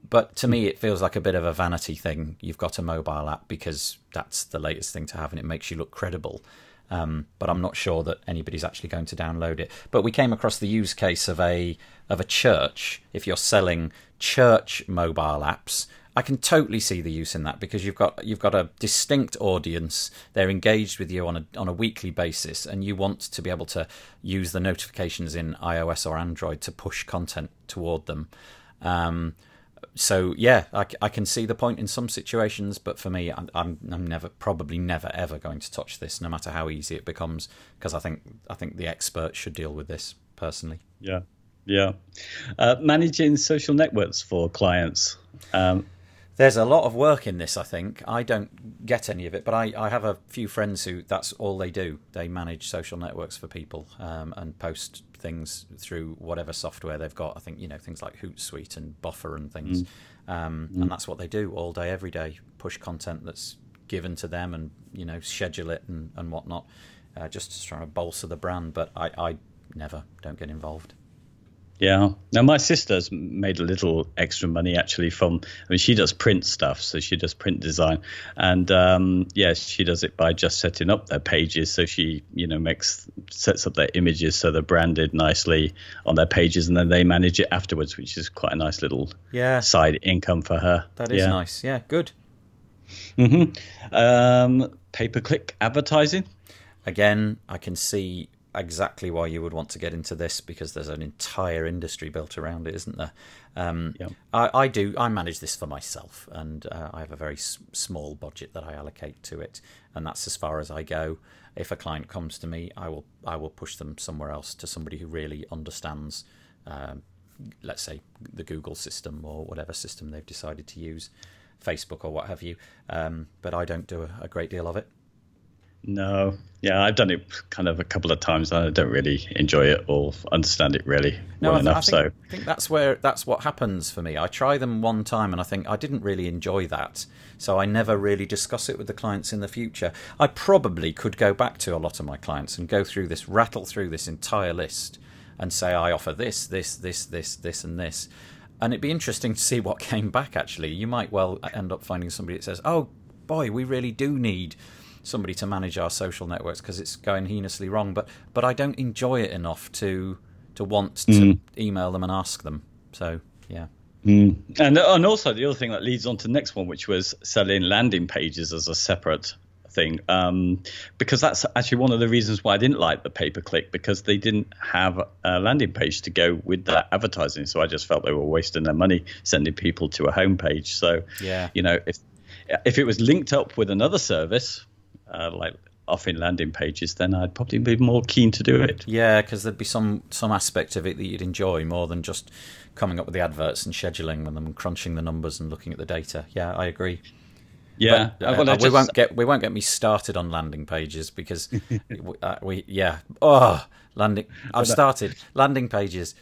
[SPEAKER 1] But to me it feels like a bit of a vanity thing. You've got a mobile app because that's the latest thing to have and it makes you look credible. Um, but I'm not sure that anybody's actually going to download it. But we came across the use case of a of a church. If you're selling church mobile apps, I can totally see the use in that because you've got you've got a distinct audience. They're engaged with you on a on a weekly basis, and you want to be able to use the notifications in iOS or Android to push content toward them. Um, so yeah, I, I, can see the point in some situations, but for me, I'm, I'm, I'm never probably never ever going to touch this, no matter how easy it becomes, because I think I think the experts should deal with this personally.
[SPEAKER 2] Yeah, yeah. Uh, managing social networks for clients. Um,
[SPEAKER 1] there's a lot of work in this, I think. I don't get any of it, but I, I have a few friends who that's all they do. They manage social networks for people um, and post things through whatever software they've got. I think, you know, things like Hootsuite and Buffer and things. Mm. Um, mm. And that's what they do all day, every day. Push content that's given to them and, you know, schedule it and, and whatnot, uh, just to try to bolster the brand. But I, I never don't get involved.
[SPEAKER 2] Yeah. Now my sister's made a little extra money actually from. I mean, she does print stuff, so she does print design, and um, yeah, she does it by just setting up their pages. So she, you know, makes sets up their images so they're branded nicely on their pages, and then they manage it afterwards, which is quite a nice little
[SPEAKER 1] yeah
[SPEAKER 2] side income for her.
[SPEAKER 1] That is
[SPEAKER 2] yeah.
[SPEAKER 1] nice. Yeah, good.
[SPEAKER 2] Mm-hmm. Um, pay per click advertising.
[SPEAKER 1] Again, I can see exactly why you would want to get into this because there's an entire industry built around it, isn't there? Um, yeah. I, I, do. I manage this for myself, and uh, I have a very s- small budget that I allocate to it, and that's as far as I go. If a client comes to me, I will I will push them somewhere else to somebody who really understands. Um, let's say the Google system or whatever system they've decided to use, Facebook or what have you. Um, but I don't do a, a great deal of it.
[SPEAKER 2] No, yeah, I've done it kind of a couple of times. I don't really enjoy it or understand it really no, well I th- enough. I
[SPEAKER 1] think,
[SPEAKER 2] so
[SPEAKER 1] I think that's where that's what happens for me. I try them one time and I think I didn't really enjoy that, so I never really discuss it with the clients in the future. I probably could go back to a lot of my clients and go through this, rattle through this entire list, and say I offer this, this, this, this, this, and this. And it'd be interesting to see what came back. Actually, you might well end up finding somebody that says, "Oh boy, we really do need." Somebody to manage our social networks because it's going heinously wrong. But but I don't enjoy it enough to to want to mm. email them and ask them. So yeah.
[SPEAKER 2] Mm. And and also the other thing that leads on to the next one, which was selling landing pages as a separate thing, um, because that's actually one of the reasons why I didn't like the pay per click because they didn't have a landing page to go with that advertising. So I just felt they were wasting their money sending people to a homepage. So
[SPEAKER 1] yeah,
[SPEAKER 2] you know if if it was linked up with another service, uh, like offering landing pages, then I'd probably be more keen to do it.
[SPEAKER 1] Yeah, because there'd be some some aspect of it that you'd enjoy more than just coming up with the adverts and scheduling them and crunching the numbers and looking at the data. Yeah, I agree.
[SPEAKER 2] Yeah,
[SPEAKER 1] but, uh, well, just... we won't get we won't get me started on landing pages because uh, we yeah oh landing I've started landing pages.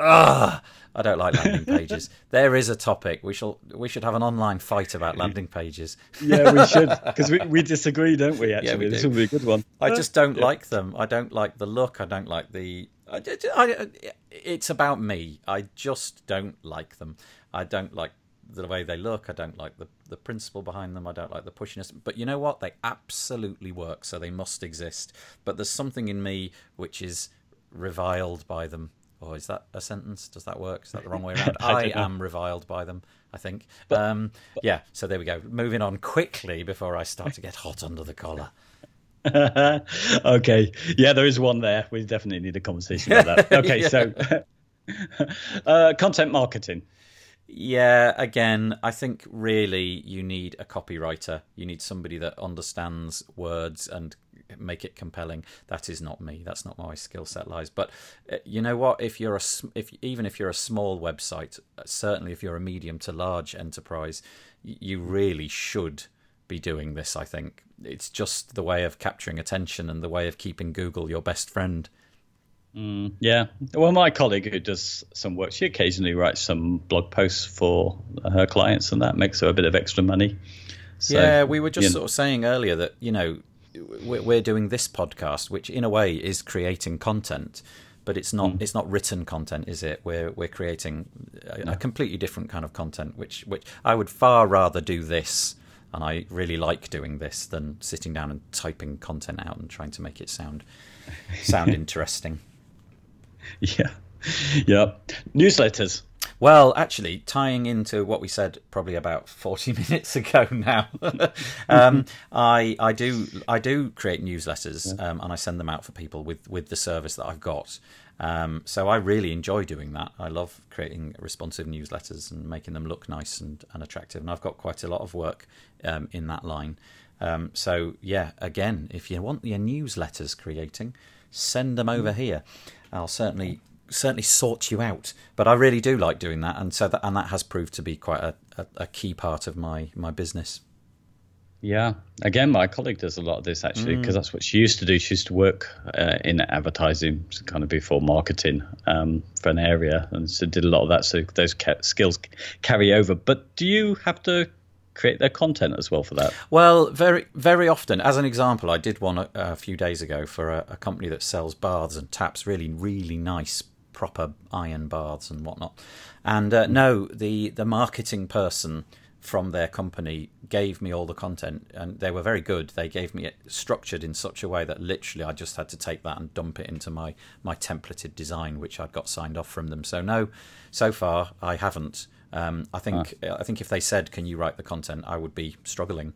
[SPEAKER 1] Ah, I don't like landing pages. there is a topic. We shall we should have an online fight about landing pages.
[SPEAKER 2] yeah, we should because we, we disagree, don't we? Actually, yeah, we this will be a good one.
[SPEAKER 1] I just don't yeah. like them. I don't like the look. I don't like the. I, I, it's about me. I just don't like them. I don't like the way they look. I don't like the the principle behind them. I don't like the pushiness. But you know what? They absolutely work, so they must exist. But there's something in me which is reviled by them or is that a sentence? Does that work? Is that the wrong way around? I, I am reviled by them, I think. But, um, but, yeah, so there we go. Moving on quickly before I start to get hot under the collar.
[SPEAKER 2] okay. Yeah, there is one there. We definitely need a conversation about that. Okay, yeah. so uh, content marketing.
[SPEAKER 1] Yeah, again, I think really you need a copywriter. You need somebody that understands words and make it compelling. That is not me. That's not my skill set lies. But uh, you know what? If you're a if even if you're a small website, uh, certainly if you're a medium to large enterprise, you really should be doing this. I think it's just the way of capturing attention and the way of keeping Google your best friend.
[SPEAKER 2] Mm, yeah. Well, my colleague who does some work, she occasionally writes some blog posts for her clients, and that makes her a bit of extra money.
[SPEAKER 1] So, yeah, we were just you know, sort of saying earlier that you know we're doing this podcast, which in a way is creating content, but it's not mm. it's not written content, is it? We're we're creating a, no. a, completely different kind of content, which which I would far rather do this, and I really like doing this than sitting down and typing content out and trying to make it sound sound interesting.
[SPEAKER 2] Yeah, yeah. Newsletters.
[SPEAKER 1] Well, actually, tying into what we said probably about forty minutes ago now, um, I I do I do create newsletters um, and I send them out for people with with the service that I've got. Um, so I really enjoy doing that. I love creating responsive newsletters and making them look nice and, and attractive. And I've got quite a lot of work um, in that line. Um, so yeah, again, if you want your newsletters creating, send them over here. I'll certainly certainly sort you out. But I really do like doing that, and so that and that has proved to be quite a, a, a key part of my my business.
[SPEAKER 2] Yeah, again, my colleague does a lot of this actually because mm. that's what she used to do. She used to work uh, in advertising, kind of before marketing um, for an area, and so did a lot of that. So those ca- skills carry over. But do you have to create their content as well for that?
[SPEAKER 1] Well, very very often. As an example, I did one a, a few days ago for a, a, company that sells baths and taps, really really nice proper iron baths and whatnot. And uh, no, the the marketing person from their company gave me all the content and they were very good they gave me it structured in such a way that literally i just had to take that and dump it into my my templated design which i'd got signed off from them so no so far i haven't um, I think ah. I think if they said, "Can you write the content?" I would be struggling.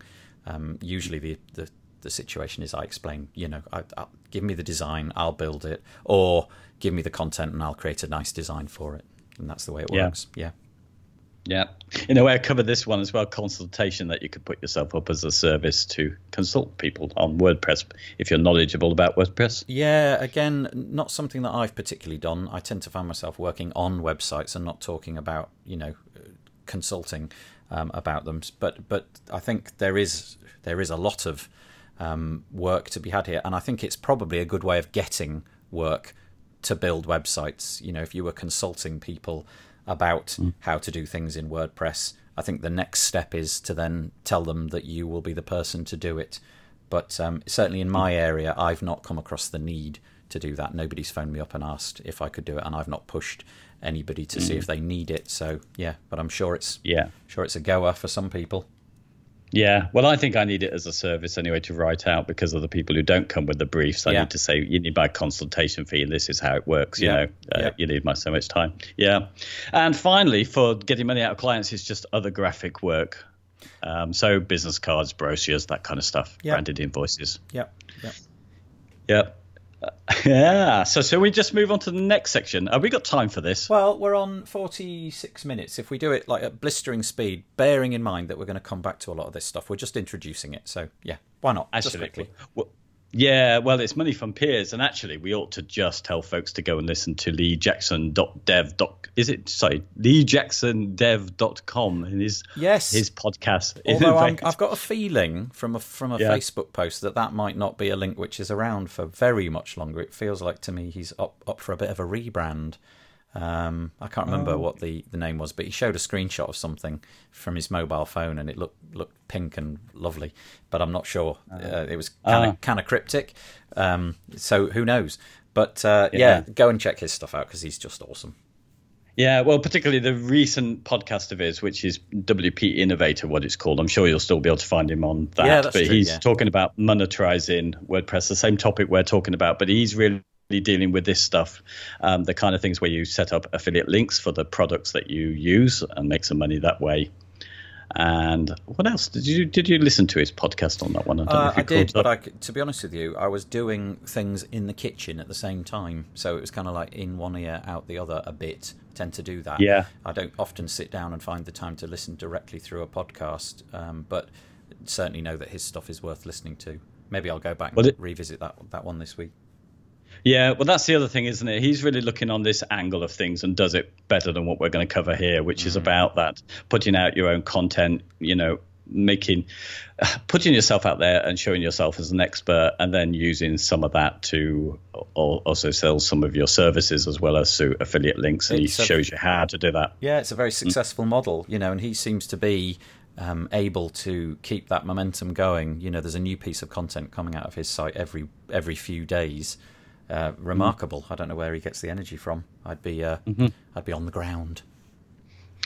[SPEAKER 1] Um, usually, the, the the situation is I explain, you know, I, I, give me the design, I'll build it, or give me the content and I'll create a nice design for it, and that's the way it works. Yeah.
[SPEAKER 2] Yeah. In a way, I covered this one as well consultation that you could put yourself up as a service to consult people on WordPress if you're knowledgeable about WordPress.
[SPEAKER 1] Yeah, again, not something that I've particularly done. I tend to find myself working on websites and not talking about, you know, consulting um, about them. But but I think there is there is a lot of um, work to be had here, and I think it's probably a good way of getting work to build websites. You know, if you were consulting people about mm. how to do things in WordPress. I think the next step is to then tell them that you will be the person to do it. But um, certainly in my area, I've not come across the need to do that. Nobody's phoned me up and asked if I could do it, and I've not pushed anybody to mm. see if they need it. So yeah, but I'm sure it's yeah, sure it's a goer for some people.
[SPEAKER 2] Yeah, well, I think I need it as a service anyway to write out because of the people who don't come with the briefs. I yeah. need to say you need my consultation fee, and this is how it works. You yeah. know, uh, yeah. you need my so much time. Yeah, and finally, for getting money out of clients, it's just other graphic work. Um, so business cards, brochures, that kind of stuff, branded invoices.
[SPEAKER 1] Yeah, yeah,
[SPEAKER 2] yeah. Yeah. So, so we just move on to the next section. Have we got time for this?
[SPEAKER 1] Well, we're on 46 minutes. If we do it like at blistering speed, bearing in mind that we're going to come back to a lot of this stuff, we're just introducing it. So, yeah, why not?
[SPEAKER 2] Actually, just quickly. Well, yeah, well, it's money from peers, and actually, we ought to just tell folks to go and listen to lee leejackson.dev. Is it sorry, leejacksondev.com in his
[SPEAKER 1] yes
[SPEAKER 2] his podcast.
[SPEAKER 1] Although i have got a feeling from a from a yeah. Facebook post that that might not be a link which is around for very much longer. It feels like to me he's up up for a bit of a rebrand. Um, I can't remember oh. what the, the name was, but he showed a screenshot of something from his mobile phone, and it looked looked pink and lovely. But I'm not sure. Uh, uh it was kind of uh. kind of cryptic. Um, so who knows? But uh, yeah. yeah. go and check his stuff out because he's just awesome.
[SPEAKER 2] Yeah, well, particularly the recent podcast of his, which is WP Innovator, what it's called. I'm sure you'll still be able to find him on that. Yeah, but true, he's yeah. talking about monetizing WordPress, the same topic we're talking about, but he's really dealing with this stuff, um, the kind of things where you set up affiliate links for the products that you use and make some money that way. And what else did you did you listen to his podcast on that one?
[SPEAKER 1] I, uh, I did, but I, to be honest with you, I was doing things in the kitchen at the same time, so it was kind of like in one ear, out the other a bit. I tend to do that.
[SPEAKER 2] Yeah,
[SPEAKER 1] I don't often sit down and find the time to listen directly through a podcast, um, but certainly know that his stuff is worth listening to. Maybe I'll go back well, and it, revisit that that one this week.
[SPEAKER 2] Yeah, well, that's the other thing, isn't it? He's really looking on this angle of things and does it better than what we're going to cover here, which mm-hmm. is about that putting out your own content, you know, making, putting yourself out there and showing yourself as an expert, and then using some of that to also sell some of your services as well as through affiliate links. And it's he a, shows you how to do that.
[SPEAKER 1] Yeah, it's a very successful mm-hmm. model, you know, and he seems to be. Um, able to keep that momentum going. You know, there's a new piece of content coming out of his site every every few days, uh, remarkable. Mm. I don't know where he gets the energy from. I'd be uh, mm-hmm. I'd be on the ground.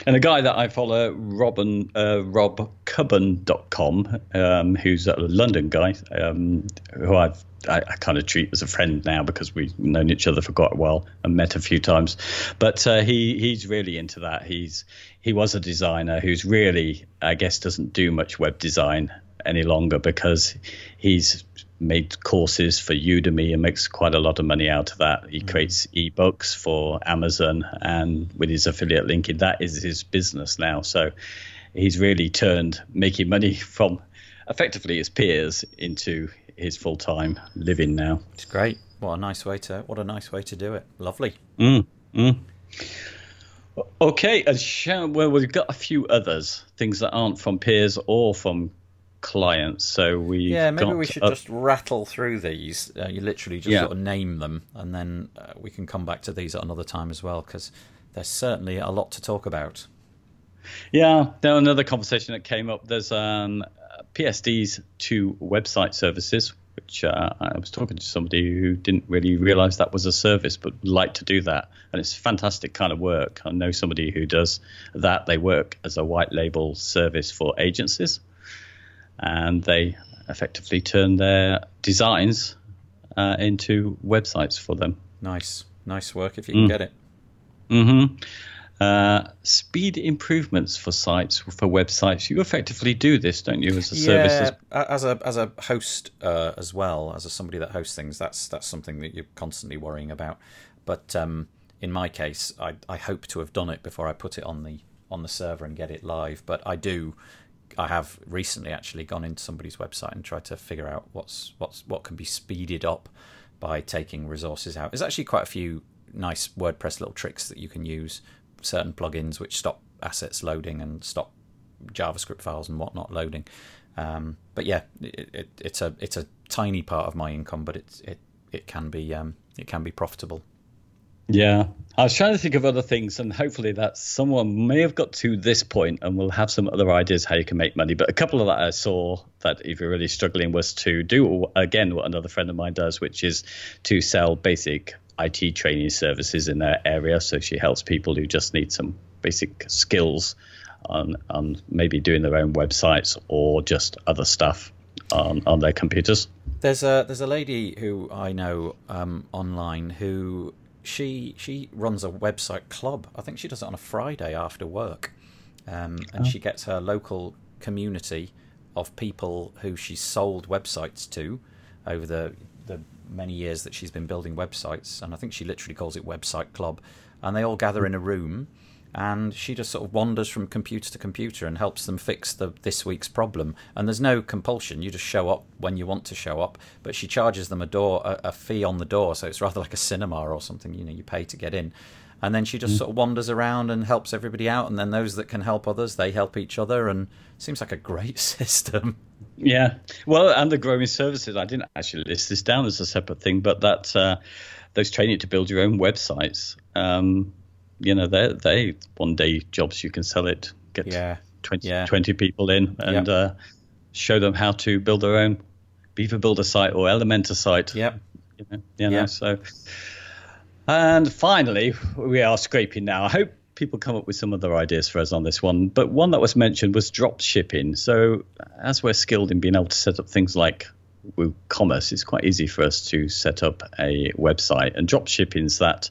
[SPEAKER 2] And a guy that I follow, Robin, uh, robcubbon.com, um, who's a London guy, um, who I've I, I, kind of treat as a friend now because we've known each other for quite a while and met a few times. But uh, he he's really into that. He's he was a designer who's really I guess doesn't do much web design any longer because he's made courses for Udemy and makes quite a lot of money out of that. He mm-hmm. creates ebooks for Amazon and with his affiliate linking, that is his business now. So he's really turned making money from effectively his peers into his full time living now.
[SPEAKER 1] It's great. What a nice way to what a nice way to do it. Lovely.
[SPEAKER 2] Mm, mm. Okay, and well, we've got a few others things that aren't from peers or from clients. So we
[SPEAKER 1] yeah, maybe we should just rattle through these. Uh, you literally just yeah. sort of name them, and then uh, we can come back to these at another time as well because there's certainly a lot to talk about.
[SPEAKER 2] Yeah, then another conversation that came up. There's um, PSDs to website services, which uh, I was talking to somebody who didn't really realize that was a service, but like to do that. And it's fantastic kind of work. I know somebody who does that. They work as a white label service for agencies, and they effectively turn their designs uh, into websites for them.
[SPEAKER 1] Nice, nice work if you can mm. get it.
[SPEAKER 2] Mm-hmm. Uh, speed improvements for sites for websites. You effectively do this, don't you, as a
[SPEAKER 1] yeah,
[SPEAKER 2] service?
[SPEAKER 1] As a as a host uh, as well as a somebody that hosts things. That's that's something that you're constantly worrying about. But um, in my case, I, I hope to have done it before I put it on the on the server and get it live. But I do. I have recently actually gone into somebody's website and tried to figure out what's what's what can be speeded up by taking resources out. There's actually quite a few nice WordPress little tricks that you can use certain plugins which stop assets loading and stop JavaScript files and whatnot loading. Um, but yeah, it, it, it's a it's a tiny part of my income, but it's it it can be um, it can be profitable.
[SPEAKER 2] Yeah, I was trying to think of other things, and hopefully that someone may have got to this point and will have some other ideas how you can make money. But a couple of that I saw that if you're really struggling was to do again what another friend of mine does, which is to sell basic IT training services in their area. So she helps people who just need some basic skills on, on maybe doing their own websites or just other stuff on, on their computers.
[SPEAKER 1] There's a there's a lady who I know um, online who she she runs a website club. I think she does it on a Friday after work, um, and oh. she gets her local community of people who she's sold websites to over the the many years that she's been building websites, and I think she literally calls it Website Club. And they all gather in a room, and she just sort of wanders from computer to computer and helps them fix the this week's problem. And there's no compulsion; you just show up when you want to show up. But she charges them a door a, a fee on the door, so it's rather like a cinema or something. You know, you pay to get in and then she just mm. sort of wanders around and helps everybody out and then those that can help others they help each other and seems like a great system
[SPEAKER 2] yeah well and the growing services i didn't actually list this down as a separate thing but that uh, those training to build your own websites um, you know they they one day jobs you can sell it get yeah. 20, yeah. 20 people in and yep. uh, show them how to build their own beaver builder site or elementor site
[SPEAKER 1] yep.
[SPEAKER 2] you know, you know so and finally, we are scraping now. I hope people come up with some other ideas for us on this one. But one that was mentioned was drop shipping. So, as we're skilled in being able to set up things like WooCommerce, it's quite easy for us to set up a website. And drop shipping's that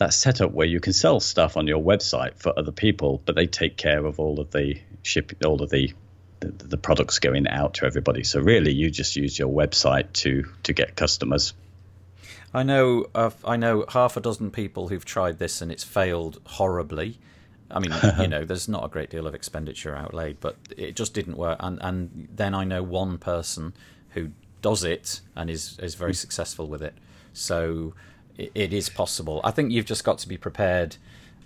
[SPEAKER 2] that setup where you can sell stuff on your website for other people, but they take care of all of the shipping, all of the the, the products going out to everybody. So really, you just use your website to to get customers.
[SPEAKER 1] I know uh, I know half a dozen people who've tried this and it's failed horribly. I mean, you know, there's not a great deal of expenditure outlaid, but it just didn't work. And and then I know one person who does it and is is very successful with it. So it, it is possible. I think you've just got to be prepared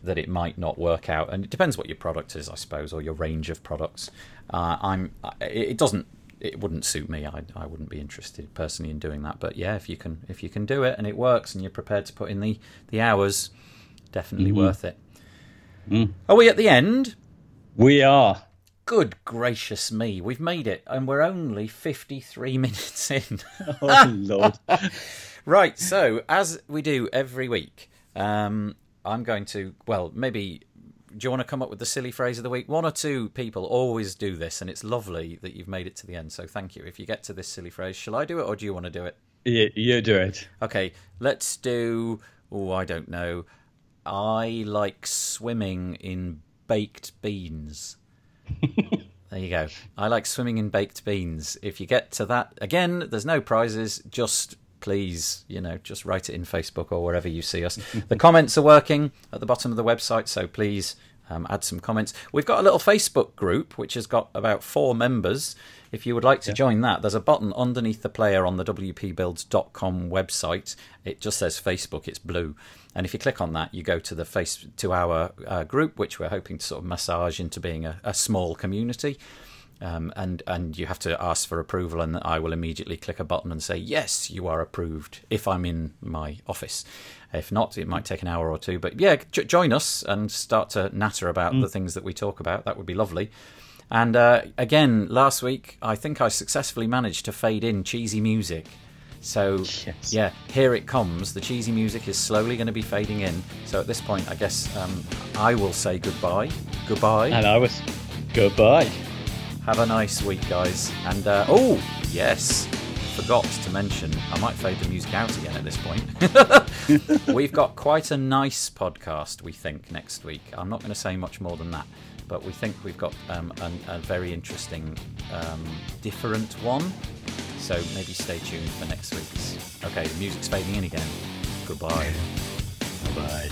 [SPEAKER 1] that it might not work out, and it depends what your product is, I suppose, or your range of products. Uh, I'm. It doesn't it wouldn't suit me. I I wouldn't be interested personally in doing that. But yeah, if you can if you can do it and it works and you're prepared to put in the the hours, definitely mm-hmm. worth it. Mm. Are we at the end?
[SPEAKER 2] We are.
[SPEAKER 1] Good gracious me, we've made it, and we're only 53 minutes in.
[SPEAKER 2] oh, Lord.
[SPEAKER 1] right, so as we do every week, um, I'm going to, well, maybe do you want to come up with the silly phrase of the week? One or two people always do this, and it's lovely that you've made it to the end. So thank you. If you get to this silly phrase, shall I do it or do you want to do it?
[SPEAKER 2] You, you do it.
[SPEAKER 1] Okay, let's do. Oh, I don't know. I like swimming in baked beans. there you go. I like swimming in baked beans. If you get to that, again, there's no prizes. Just please, you know, just write it in Facebook or wherever you see us. the comments are working at the bottom of the website, so please um, add some comments. We've got a little Facebook group which has got about four members. If you would like to yeah. join that, there's a button underneath the player on the wpbuilds.com website. It just says Facebook, it's blue. And if you click on that, you go to the face to our uh, group, which we're hoping to sort of massage into being a, a small community. Um, and and you have to ask for approval, and I will immediately click a button and say yes, you are approved. If I'm in my office, if not, it might take an hour or two. But yeah, j- join us and start to natter about mm. the things that we talk about. That would be lovely. And uh, again, last week, I think I successfully managed to fade in cheesy music. So, yes. yeah, here it comes. The cheesy music is slowly going to be fading in. So, at this point, I guess um, I will say goodbye. Goodbye.
[SPEAKER 2] And I was goodbye.
[SPEAKER 1] Have a nice week, guys. And, uh, oh, yes, forgot to mention, I might fade the music out again at this point. We've got quite a nice podcast, we think, next week. I'm not going to say much more than that but we think we've got um, a, a, very interesting, um, different one. So maybe stay tuned for next week's. Okay, the music's fading in again. Goodbye.
[SPEAKER 2] Bye.